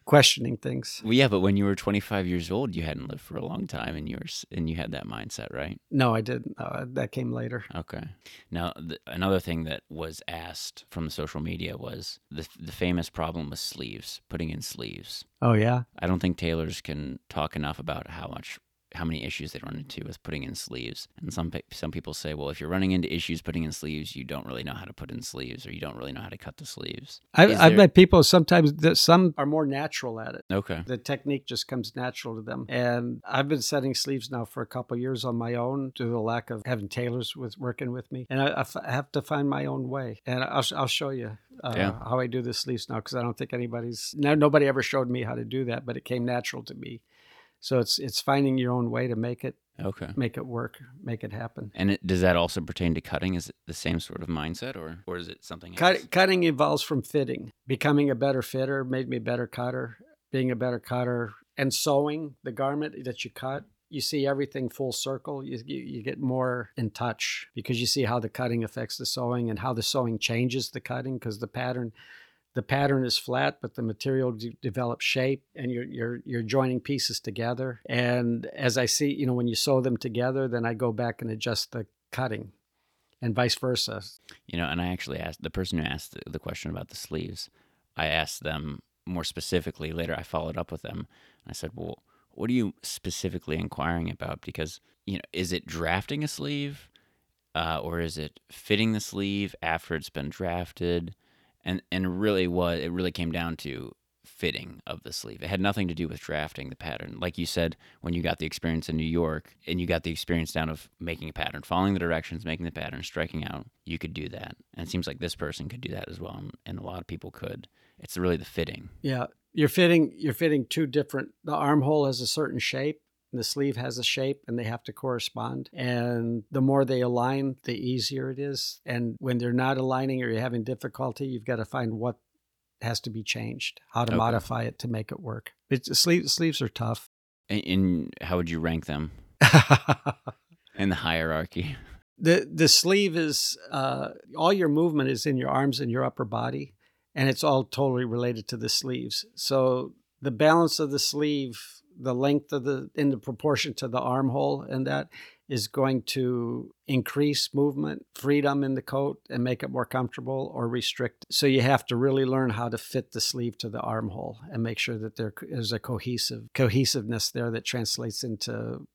questioning things. Well, yeah, but when you were 25 years old, you hadn't lived for a long time, and you were and you had that mindset, right? No, I didn't. Uh, that came later. Okay. Now, th- another thing that was asked from the social media was the the famous problem with sleeves, putting in sleeves. Oh yeah. I don't think tailors can talk enough about how much how many issues they run into with putting in sleeves. And some some people say, well, if you're running into issues putting in sleeves, you don't really know how to put in sleeves, or you don't really know how to cut the sleeves. I've, Is I've met people sometimes that some are more natural at it. Okay. The technique just comes natural to them. And I've been setting sleeves now for a couple of years on my own due to the lack of having tailors with working with me. And I, I f- I have to find my own way. And I'll, I'll show you uh, Yeah. how I do the sleeves now because I don't think anybody's, no, nobody ever showed me how to do that, but it came natural to me. So it's it's finding your own way to make it Okay. make it work, make it happen. And it, does that also pertain to cutting? Is it the same sort of mindset, or or is it something else? Cut, cutting evolves from fitting. Becoming a better fitter made me a better cutter. Being a better cutter and sewing the garment that you cut, you see everything full circle. You, you, you get more in touch because you see how the cutting affects the sewing and how the sewing changes the cutting because the pattern. The pattern is flat, but the material de- develops shape, and you're you're you're joining pieces together. And as I see, you know, when you sew them together, then I go back and adjust the cutting, and vice versa. You know, and I actually asked the person who asked the, the question about the sleeves. I asked them more specifically later. I followed up with them. And I said, "Well, what are you specifically inquiring about? Because you know, is it drafting a sleeve, uh, or is it fitting the sleeve after it's been drafted?" And and really, what it really came down to fitting of the sleeve. It had nothing to do with drafting the pattern. Like you said, when you got the experience in New York and you got the experience down of making a pattern, following the directions, making the pattern, striking out, you could do that. And it seems like this person could do that as well, and- a lot of people could. It's really the fitting. Yeah, you're fitting you're fitting two different. The armhole has a certain shape, the sleeve has a shape, and they have to correspond. And the more they align, the easier it is. And when they're not aligning or you're having difficulty, you've got to find what has to be changed, how to Okay. modify it to make it work. It's sleeve, sleeves are tough. And, and how would you rank them in the hierarchy? the the sleeve is uh, all your movement is in your arms and your upper body, and it's all totally related to the sleeves. So the balance of the sleeve, the length of the in the proportion to the armhole, and that is going to increase movement, freedom in the coat, and make it more comfortable or restrict. So you have to really learn how to fit the sleeve to the armhole and make sure that there is a cohesive cohesiveness there that translates into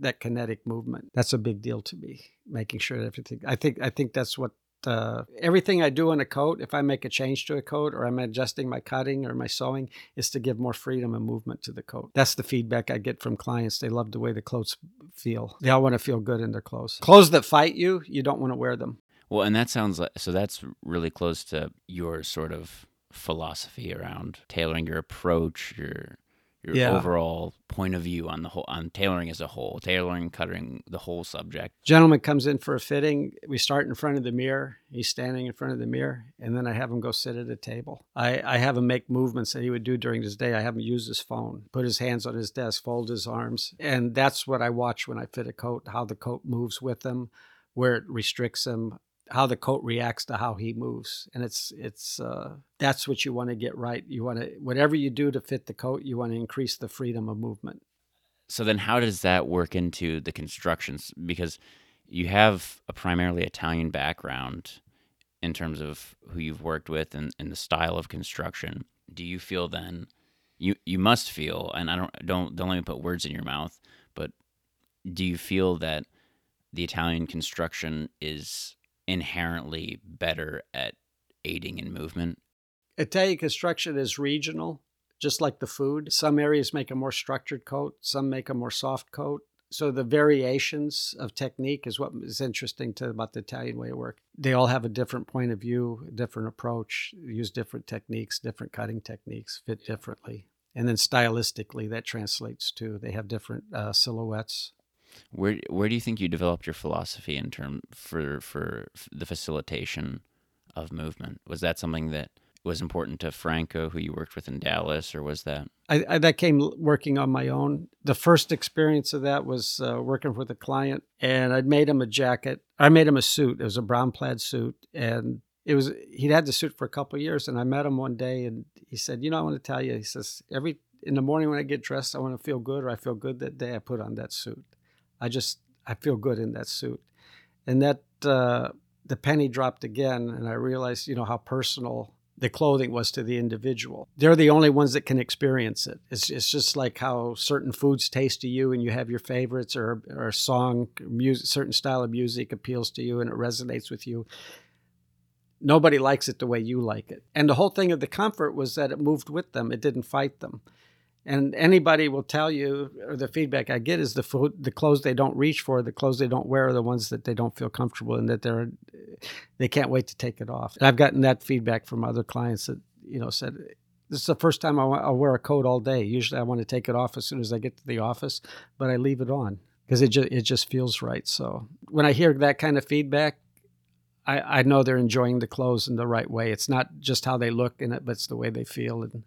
that kinetic movement. That's a big deal to me. Making sure that everything. I think. I think that's what. Uh, everything I do in a coat, if I make a change to a coat or I'm adjusting my cutting or my sewing, is to give more freedom and movement to the coat. That's the feedback I get from clients. They love the way the clothes feel. They all want to feel good in their clothes. Clothes that fight you, you don't want to wear them. Well, and that sounds like so that's really close to your sort of philosophy around tailoring your approach, your your Yeah. overall point of view on the whole on tailoring as a whole, tailoring, cutting the whole subject. Gentleman comes in for a fitting. We start in front of the mirror. He's standing in front of the mirror, and then I have him go sit at a table. I, I have him make movements that he would do during his day. I have him use his phone, put his hands on his desk, fold his arms, and that's what I watch when I fit a coat. How the coat moves with him, where it restricts him, how the coat reacts to how he moves, and it's it's uh, that's what you want to get right. You want to whatever you do to fit the coat, you want to increase the freedom of movement. So then how does that work into the constructions because you have a primarily Italian background in terms of who you've worked with and, and the style of construction. Do you feel then you you must feel and I don't don't don't let me put words in your mouth, but do you feel that the Italian construction is inherently better at aiding in movement? Italian construction is regional, just like the food. Some areas make a more structured coat, some make a more soft coat. So the variations of technique is what is interesting to about the Italian way of work. They all have a different point of view, a different approach, use different techniques, different cutting techniques, fit differently. And then stylistically, that translates to they have different uh, silhouettes. Where where do you think you developed your philosophy in term for for the facilitation of movement? Was that something that was important to Franco, who you worked with in Dallas, or was that? I, I that came working on my own. The first experience of that was uh, working with a client, and I'd made him a jacket. I made him a suit. It was a brown plaid suit, and it was he'd had the suit for a couple years. And I met him one day, and he said, "You know, I want to tell you." He says, "Every in the morning when I get dressed, I want to feel good, or I feel good that day. I put on that suit. I just I feel good in that suit." And that uh, the penny dropped again, and I realized, you know, how personal the clothing was to the individual. They're the only ones that can experience it. It's, it's just like how certain foods taste to you and you have your favorites or, or a song, music, certain style of music appeals to you and it resonates with you. Nobody likes it the way you like it. And the whole thing of the comfort was that it moved with them. It didn't fight them. And anybody will tell you, or the feedback I get is the food, the clothes they don't reach for, the clothes they don't wear, are the ones that they don't feel comfortable in, that they're, they can't wait to take it off. And I've gotten that feedback from other clients that you know said, "This is the first time I will wear a coat all day. Usually, I want to take it off as soon as I get to the office, but I leave it on because it just it just feels right." So when I hear that kind of feedback, I, I know they're enjoying the clothes in the right way. It's not just how they look in it, but it's the way they feel and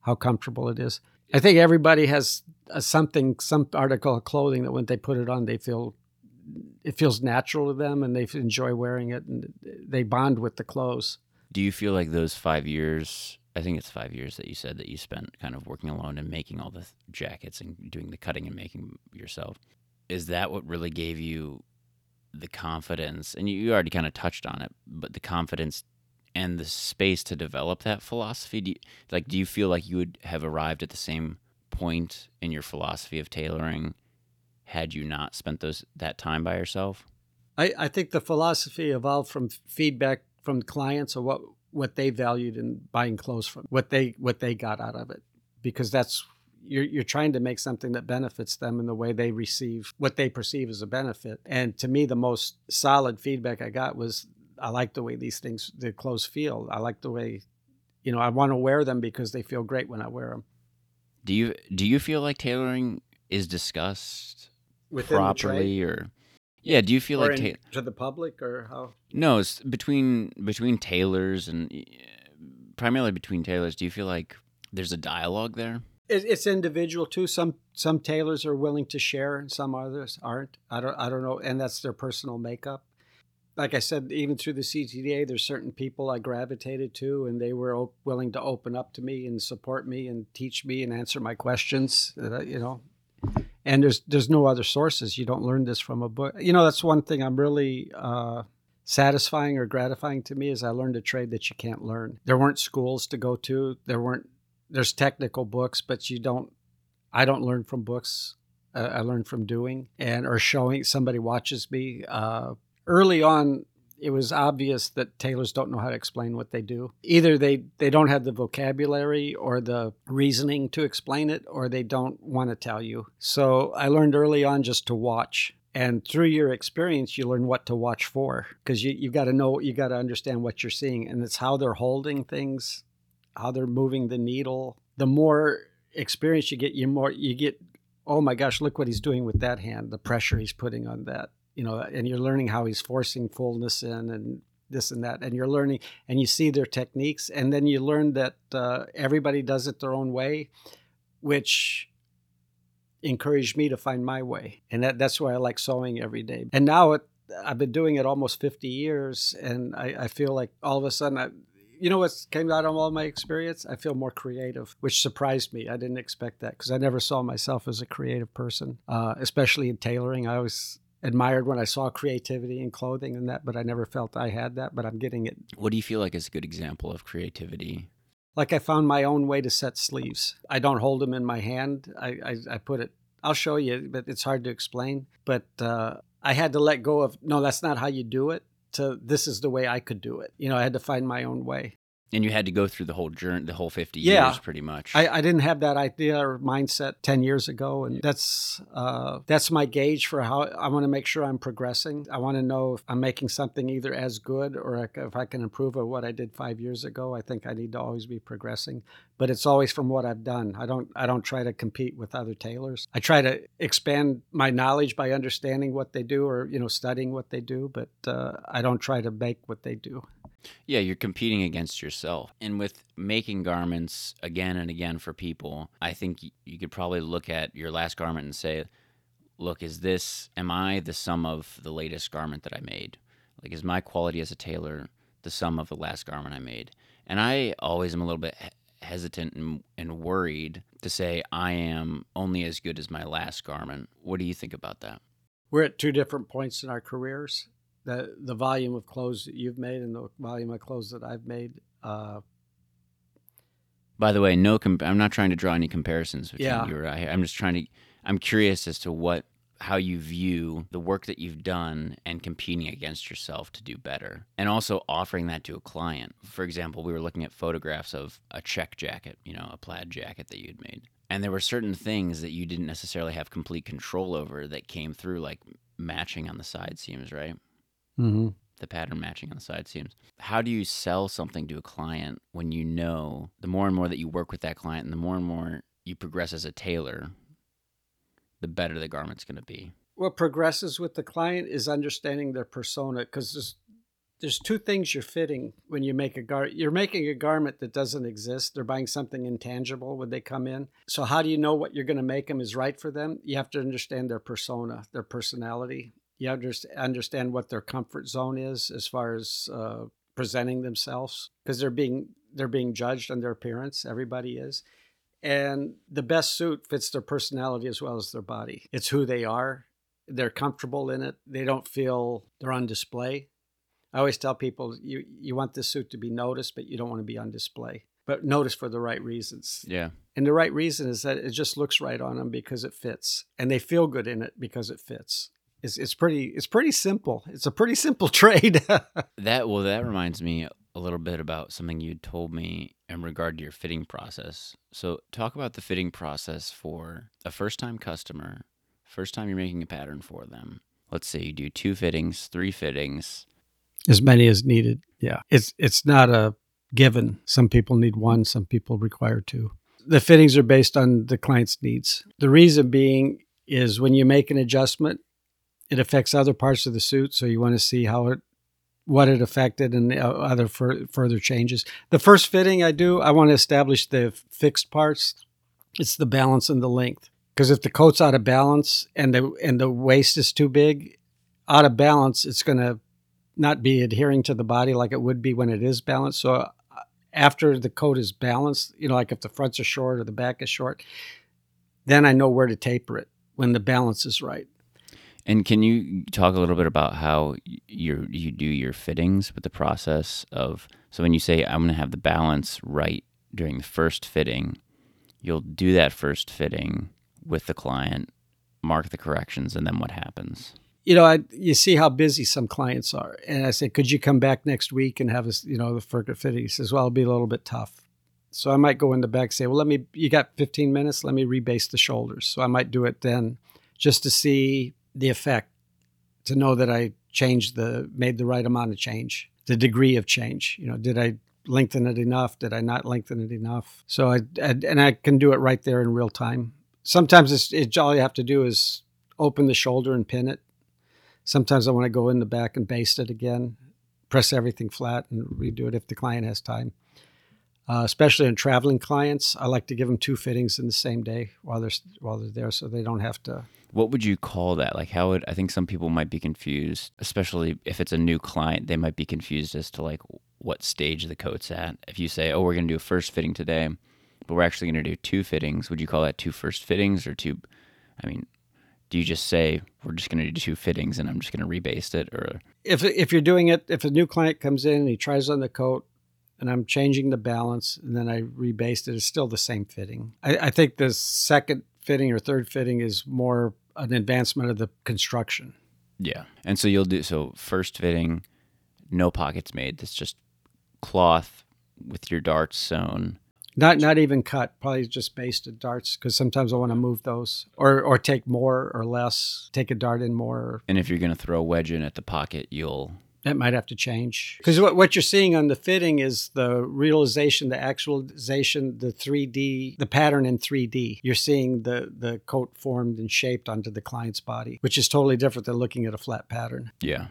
how comfortable it is. I think everybody has something, some article of clothing that when they put it on, they feel it feels natural to them and they enjoy wearing it and they bond with the clothes. Do you feel like those five years? I think it's five years that you said that you spent kind of working alone and making all the jackets and doing the cutting and making yourself. Is that what really gave you the confidence? And you already kind of touched on it, but the confidence and the space to develop that philosophy? Do you, like do you feel like you would have arrived at the same point in your philosophy of tailoring had you not spent those that time by yourself? I, I think the philosophy evolved from feedback from clients or what what they valued in buying clothes from what they what they got out of it because that's you're, you're trying to make something that benefits them in the way they receive what they perceive as a benefit and to me the most solid feedback i got was I like the way these things, the clothes feel. I like the way, you know, I want to wear them because they feel great when I wear them. Do you do you feel like tailoring is discussed Within properly, or yeah? Do you feel or like in, ta- to the public or how? No, it's between between tailors and primarily between tailors. Do you feel like there's a dialogue there? it's individual too. Some some tailors are willing to share, and some others aren't. I don't I don't know, and that's their personal makeup like I said, even through the CTDA, there's certain people I gravitated to, and they were op- willing to open up to me and support me and teach me and answer my questions. Uh, you know, and there's there's no other sources. You don't learn this from a book. You know, that's one thing I'm really uh, satisfying or gratifying to me is I learned a trade that you can't learn. There weren't schools to go to. There weren't. There's technical books, but you don't. I don't learn from books. I learn from doing and or showing. Somebody watches me. Uh, early on it was obvious that tailors don't know how to explain what they do. Either they, they don't have the vocabulary or the reasoning to explain it, or they don't want to tell you. So I learned early on just to watch. And through your experience, you learn what to watch for because you, you got to know, you got to understand what you're seeing. And it's how they're holding things, how they're moving the needle. The more experience you get, you more, you get, oh my gosh, look what he's doing with that hand, the pressure he's putting on that you know, and you're learning how he's forcing fullness in and this and that, and you're learning, and you see their techniques, and then you learn that uh, everybody does it their own way, which encouraged me to find my way, and that, that's why I like sewing every day. And now it, I've been doing it almost 50 years, and I, I feel like all of a sudden I, you know what came out of all my experience? I feel more creative, which surprised me. I didn't expect that because I never saw myself as a creative person, uh, especially in tailoring. I always admired when I saw creativity in clothing and that, but I never felt I had that, but I'm getting it. What do you feel like is a good example of creativity? Like I found my own way to set sleeves. I don't hold them in my hand. I, I, I put it, I'll show you, but it's hard to explain. But uh, I had to let go of, no, that's not how you do it to this is the way I could do it. You know, I had to find my own way. And you had to go through the whole journey, the whole 50 Yeah. years pretty much. I, I didn't have that idea or mindset 10 years ago. And that's, uh, that's my gauge for how I want to make sure I'm progressing. I want to know if I'm making something either as good or if I can improve on what I did five years ago. I think I need to always be progressing, but it's always from what I've done. I don't, I don't try to compete with other tailors. I try to expand my knowledge by understanding what they do or, you know, studying what they do, but uh, I don't try to make what they do. Yeah, you're competing against yourself. And with making garments again and again for people, I think you could probably look at your last garment and say, look, is this, am I the sum of the latest garment that I made? Like, is my quality as a tailor the sum of the last garment I made? And I always am a little bit hesitant and, and worried to say I am only as good as my last garment. What do you think about that? we're at two different points in our careers. The the volume of clothes that you've made and the volume of clothes that I've made. Uh, By the way, no, com- I'm not trying to draw any comparisons between Yeah. you or I. I'm just trying to. I'm curious as to what, how you view the work that you've done and competing against yourself to do better, and also offering that to a client. For example, we were looking at photographs of a check jacket, you know, a plaid jacket that you'd made, and there were certain things that you didn't necessarily have complete control over that came through, like matching on the side seams, right? Mm-hmm. the pattern matching on the side seams. How do you sell something to a client when you know the more and more that you work with that client and the more and more you progress as a tailor, the better the garment's going to be? What progresses with the client is understanding their persona because there's there's two things you're fitting when you make a gar. You're making a garment that doesn't exist. They're buying something intangible when they come in. So how do you know what you're going to make them is right for them? You have to understand their persona, their personality. You understand what their comfort zone is as far as uh, presenting themselves because they're being they're being judged on their appearance. Everybody is, and the best suit fits their personality as well as their body. It's who they are. They're comfortable in it. They don't feel they're on display. I always tell people you you want this suit to be noticed, but you don't want to be on display. But noticed for the right reasons. Yeah. And the right reason is that it just looks right on them because it fits, and they feel good in it because it fits. It's, it's pretty it's pretty simple. It's a pretty simple trade. That well that reminds me a little bit about something you told me in regard to your fitting process. So talk about the fitting process for a first-time customer, first time you're making a pattern for them. Let's say you do two fittings, three fittings, as many as needed. Yeah, it's it's not a given. Some people need one. Some people require two. The fittings are based on the client's needs. The reason being is when you make an adjustment, it affects other parts of the suit. So you want to see how it, what it affected, and uh, other fur- further changes. The first fitting I do, I want to establish the fixed parts. It's the balance and the length. Because if the coat's out of balance and the and the waist is too big, out of balance, it's going to not be adhering to the body like it would be when it is balanced. So uh, after the coat is balanced, you know, like if the fronts are short or the back is short, then I know where to taper it when the balance is right. And can you talk a little bit about how you you do your fittings with the process of so when you say I'm going to have the balance right during the first fitting, you'll do that first fitting with the client, mark the corrections, and then what happens? You know, I, you see how busy some clients are, and I say, "Could you come back next week and have us?" You know, the further fitting. He says, "Well, it'll be a little bit tough." So I might go in the back say, "Well, let me. You got 15 minutes. Let me rebaste the shoulders." So I might do it then, just to see the effect, to know that I changed the made the right amount of change, the degree of change. You know, did I lengthen it enough? Did I not lengthen it enough? So I, I and I can do it right there in real time. Sometimes it's, it's all you have to do is open the shoulder and pin it. Sometimes I want to go in the back and baste it again, press everything flat and redo it if the client has time. Uh, especially in traveling clients, I like to give them two fittings in the same day while they're while they're there, so they don't have to. What would you call that? Like, how would I think some people might be confused, especially if it's a new client, they might be confused as to like what stage the coat's at. If you say, "Oh, we're going to do a first fitting today," but we're actually going to do two fittings, would you call that two first fittings or two? I mean, do you just say we're just going to do two fittings and I'm just going to rebaste it, or If if you're doing it, if a new client comes in and he tries on the coat, and I'm changing the balance, and then I rebasted it, it's still the same fitting. I, I think the second fitting or third fitting is more an advancement of the construction. yeah? And so you'll do so first fitting, no pockets made. That's just cloth with your darts sewn. Not not even cut, probably just basted darts because sometimes I want to move those or or take more or less, take a dart in more. And if you're going to throw a wedge in at the pocket, you'll That might have to change because what, what you're seeing on the fitting is the realization, the actualization, the 3D, the pattern in 3D. You're seeing the the coat formed and shaped onto the client's body, which is totally different than looking at a flat pattern. yeah.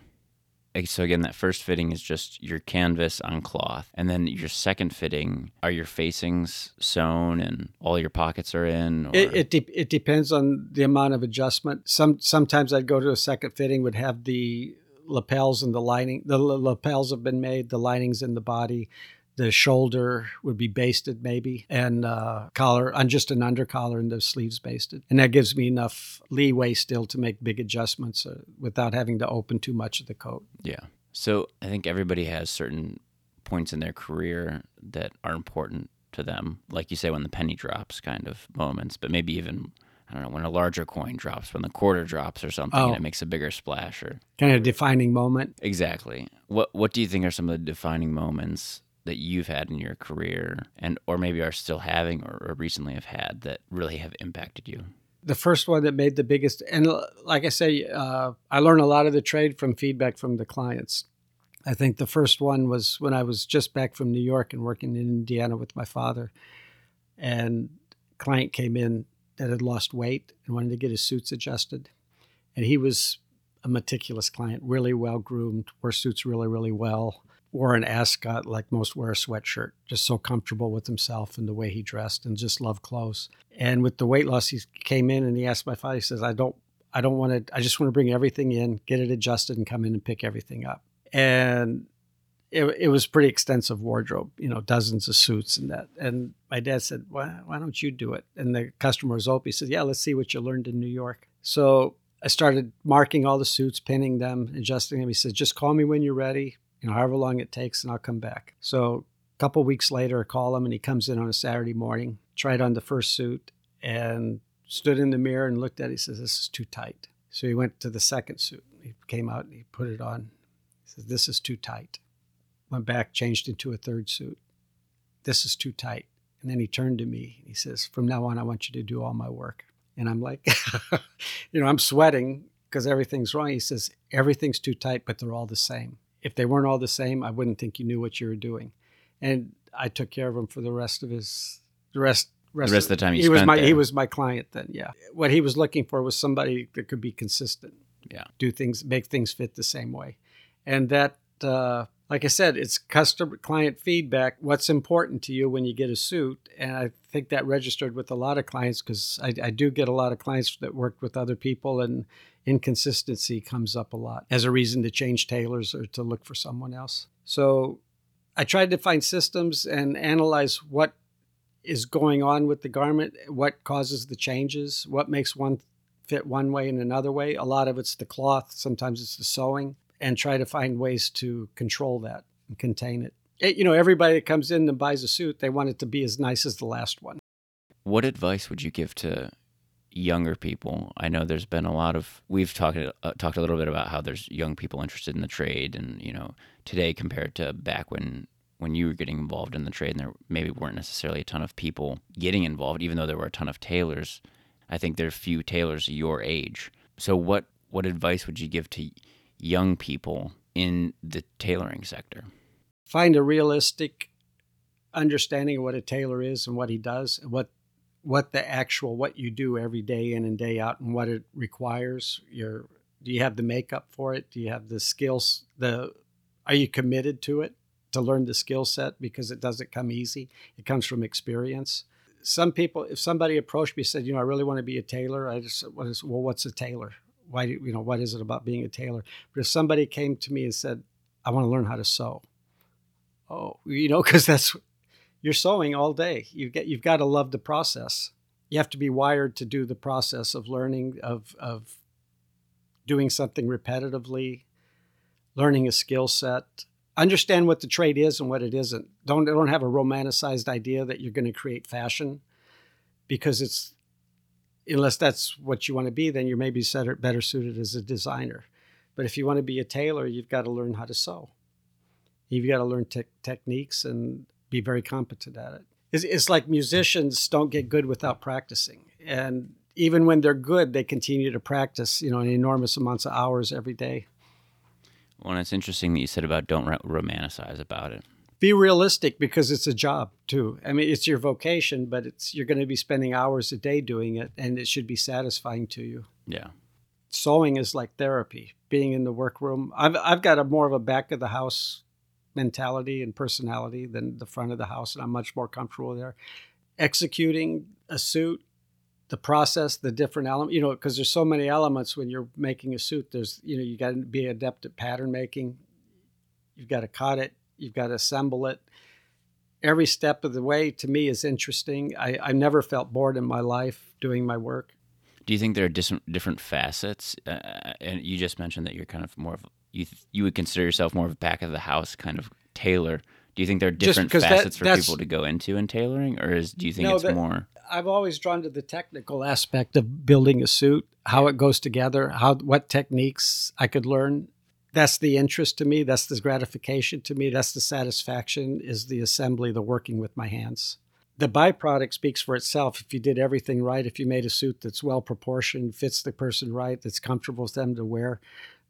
So again, that first fitting is just your canvas on cloth, and then your second fitting are your facings sewn and all your pockets are in. Or... It it, de- it depends on the amount of adjustment. Some sometimes I'd go to a second fitting would have the lapels and the lining. The lapels have been made. The linings in the body. The shoulder would be basted maybe, and uh, collar on just an under collar and the sleeves basted, and that gives me enough leeway still to make big adjustments uh, without having to open too much of the coat. Yeah. So I think everybody has certain points in their career that are important to them. Like you say, when the penny drops kind of moments, but maybe even, I don't know, when a larger coin drops, when the quarter drops or something Oh. and it makes a bigger splash or Kind of a defining moment. exactly. What what do you think are some of the defining moments that you've had in your career and or maybe are still having or, or recently have had that really have impacted you? the first one that made the biggest and like i say uh, i learned a lot of the trade from feedback from the clients i think the first one was when i was just back from new york and working in indiana with my father and client came in that had lost weight and wanted to get his suits adjusted and he was a meticulous client really well groomed wore suits really really well wore an ascot like most wear a sweatshirt just so comfortable with himself and the way he dressed and just loved clothes and with the weight loss, he came in and he asked my father. He says, "I don't, I don't want to. I just want to bring everything in, get it adjusted, and come in and pick everything up." And it, it was pretty extensive wardrobe, you know, dozens of suits and that. And my dad said, "Why, why don't you do it?" And the customer was open. He said, "Yeah, let's see what you learned in New York." So I started marking all the suits, pinning them, adjusting them. He said, "Just call me when you're ready. You know, however long it takes, and I'll come back." So a couple weeks later, I call him, and he comes in on a Saturday morning tried on the first suit and stood in the mirror and looked at it. He says, This is too tight. So he went to the second suit. He came out and he put it on. He says, This is too tight. Went back, changed into a third suit. This is too tight. And then he turned to me. He says, From now on, I want you to do all my work. And I'm like, You know, I'm sweating because everything's wrong. He says, Everything's too tight, but they're all the same. If they weren't all the same, I wouldn't think you knew what you were doing. And I took care of him for the rest of his the rest rest, the rest of the time he was my he was my client then yeah what he was looking for was somebody that could be consistent Yeah. do things make things fit the same way and that uh, like i said it's customer client feedback what's important to you when you get a suit. And i think that registered with a lot of clients because I, I do get a lot of clients that worked with other people and inconsistency comes up a lot as a reason to change tailors or to look for someone else. So i tried to find systems and analyze what is going on with the garment, what causes the changes, what makes one fit one way and another way. A lot of it's the cloth, sometimes it's the sewing, and try to find ways to control that and contain it. It- you know, everybody that comes in and buys a suit, they want it to be as nice as the last one. What advice would you give to younger people? I know there's been a lot of we've talked uh, talked a little bit about how there's young people interested in the trade, and you know today compared to back when when you were getting involved in the trade, and there maybe weren't necessarily a ton of people getting involved, even though there were a ton of tailors. I think there are few tailors your age. So what what advice would you give to young people in the tailoring sector? Find a realistic understanding of what a tailor is and what he does, what what the actual what you do every day in and day out, and what it requires. Your do you have the makeup for it? Do you have the skills? The are you committed to it to learn the skill set because it doesn't come easy. It comes from experience. Some people, if somebody approached me and said, you know, I really want to be a tailor, I just well, what's a tailor? Why you know what is it about being a tailor? But if somebody came to me and said, I want to learn how to sew, oh, you know, because that's you're sewing all day. You get you've got to love the process. You have to be wired to do the process of learning of of doing something repetitively, learning a skill set, understand what the trade is and what it isn't. Don't don't have a romanticized idea that you're going to create fashion, because it's unless that's what you want to be, then you're maybe better suited as a designer. But if you want to be a tailor, you've got to learn how to sew. You've got to learn te- techniques and be very competent at it. It's, it's like musicians don't get good without practicing. And even when they're good, they continue to practice, you know, enormous amounts of hours every day. Well, it's interesting that you said about don't ro- romanticize about it. Be realistic because it's a job too. I mean, it's your vocation, but it's you're going to be spending hours a day doing it, and it should be satisfying to you. Yeah. Sewing is like therapy. Being in the workroom, I've I've got a more of a back of the house mentality and personality than the front of the house, and I'm much more comfortable there. Executing a suit, the process, the different element, you know, because there's so many elements when you're making a suit. There's, you know, you got to be adept at pattern making. You've got to cut it. You've got to assemble it. Every step of the way to me is interesting. I, I never felt bored in my life doing my work. Do you think there are different different facets? Uh, and you just mentioned that you're kind of more of you you would consider yourself more of a back of the house kind of tailor. Do you think there are different 'cause that- facets for people to go into in tailoring, or is do you think No, it's that- more? I've always drawn to the technical aspect of building a suit, how it goes together, how what techniques I could learn. That's the interest to me. That's the gratification to me. That's the satisfaction is the assembly, the working with my hands. The byproduct speaks for itself. If you did everything right, if you made a suit that's well proportioned, fits the person right, that's comfortable for them to wear,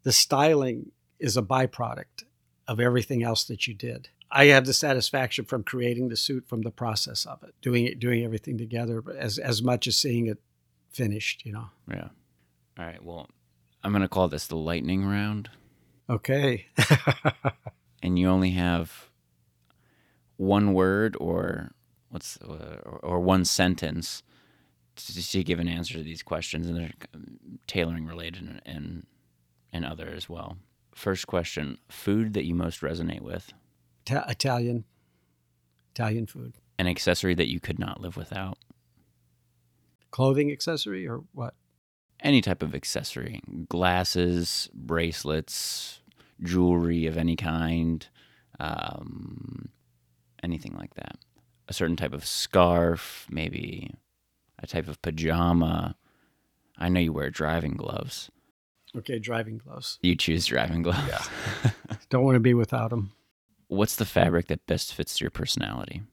the styling is a byproduct of everything else that you did. I have the satisfaction from creating the suit from the process of it, doing it, doing everything together, as as much as seeing it finished. You know. Yeah. All right. Well, I'm gonna call this the lightning round, Okay. and you only have one word or what's uh, or, or one sentence to, to give an answer to these questions, and they're tailoring related and, and and other as well. First question: food that you most resonate with, Ta- Italian, Italian food, an accessory that you could not live without, clothing accessory or what? Any type of accessory, glasses, bracelets, jewelry of any kind, um, anything like that. A certain type of scarf, maybe a type of pajama. I know you wear driving gloves. Okay, driving gloves. You choose driving gloves. Yeah. Don't want to be without them. What's the fabric that best fits your personality?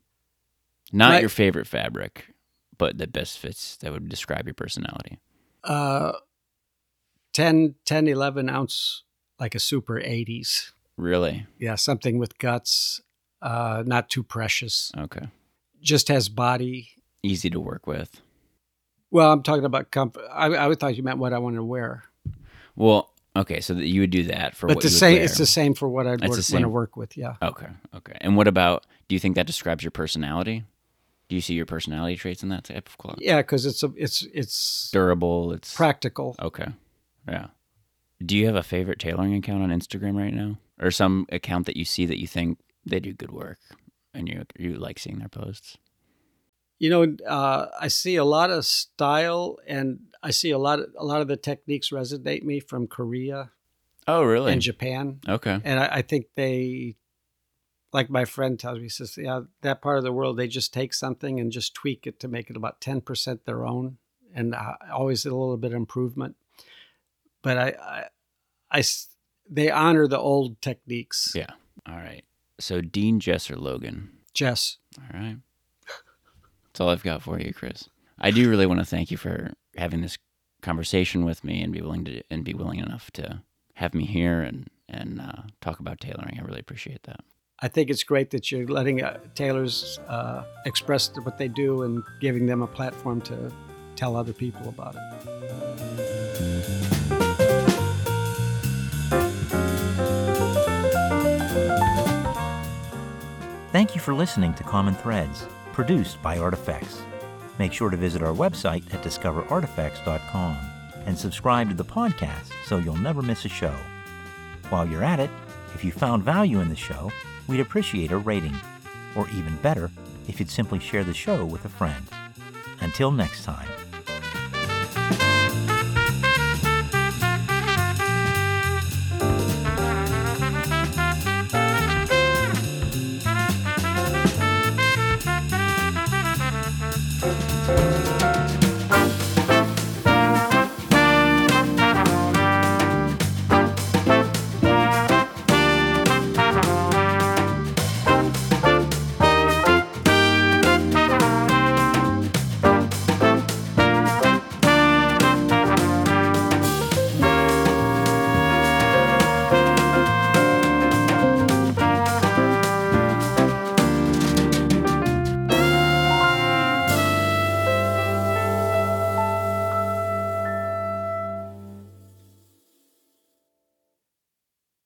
Not My- your favorite fabric, but that best fits that would describe your personality. Uh, 10, 10, 11 ounce, like a super 80s. Really? Yeah, something with guts, uh, not too precious. Okay. Just has body. Easy to work with. Well, I'm talking about comfort. I, I thought you meant what I want to wear. Well, okay, so that you would do that for but what the same, wear. it's the same for what I'd It's want to work with. Yeah. Okay, okay. And what about? Do you think that describes your personality? Do you see your personality traits in that type of cloth? Yeah, because it's a, it's it's Durable. It's practical. okay. Yeah. Do you have a favorite tailoring account on Instagram right now, or some account that you see that you think they do good work, and you you like seeing their posts? You know, uh, I see a lot of style, and I see a lot of a lot of the techniques resonate me from Korea Oh, really? and Japan, okay. and I, I think they, like my friend tells me, he says, yeah, that part of the world they just take something and just tweak it to make it about ten percent their own, and uh, always a little bit of improvement. But I, I, I they honor the old techniques. Yeah. All right. So Dean, Jess, or Logan? Jess, All right. That's all I've got for you, Chris. I do really want to thank you for having this conversation with me and be willing to and be willing enough to have me here and and uh, talk about tailoring. I really appreciate that. I think it's great that you're letting uh, tailors uh, express what they do and giving them a platform to tell other people about it. Thank you for listening to Common Threads, produced by Artifacts. Make sure to visit our website at discoverartifacts.com and subscribe to the podcast so you'll never miss a show. While you're at it, if you found value in the show, we'd appreciate a rating. Or even better, if you'd simply share the show with a friend. Until next time.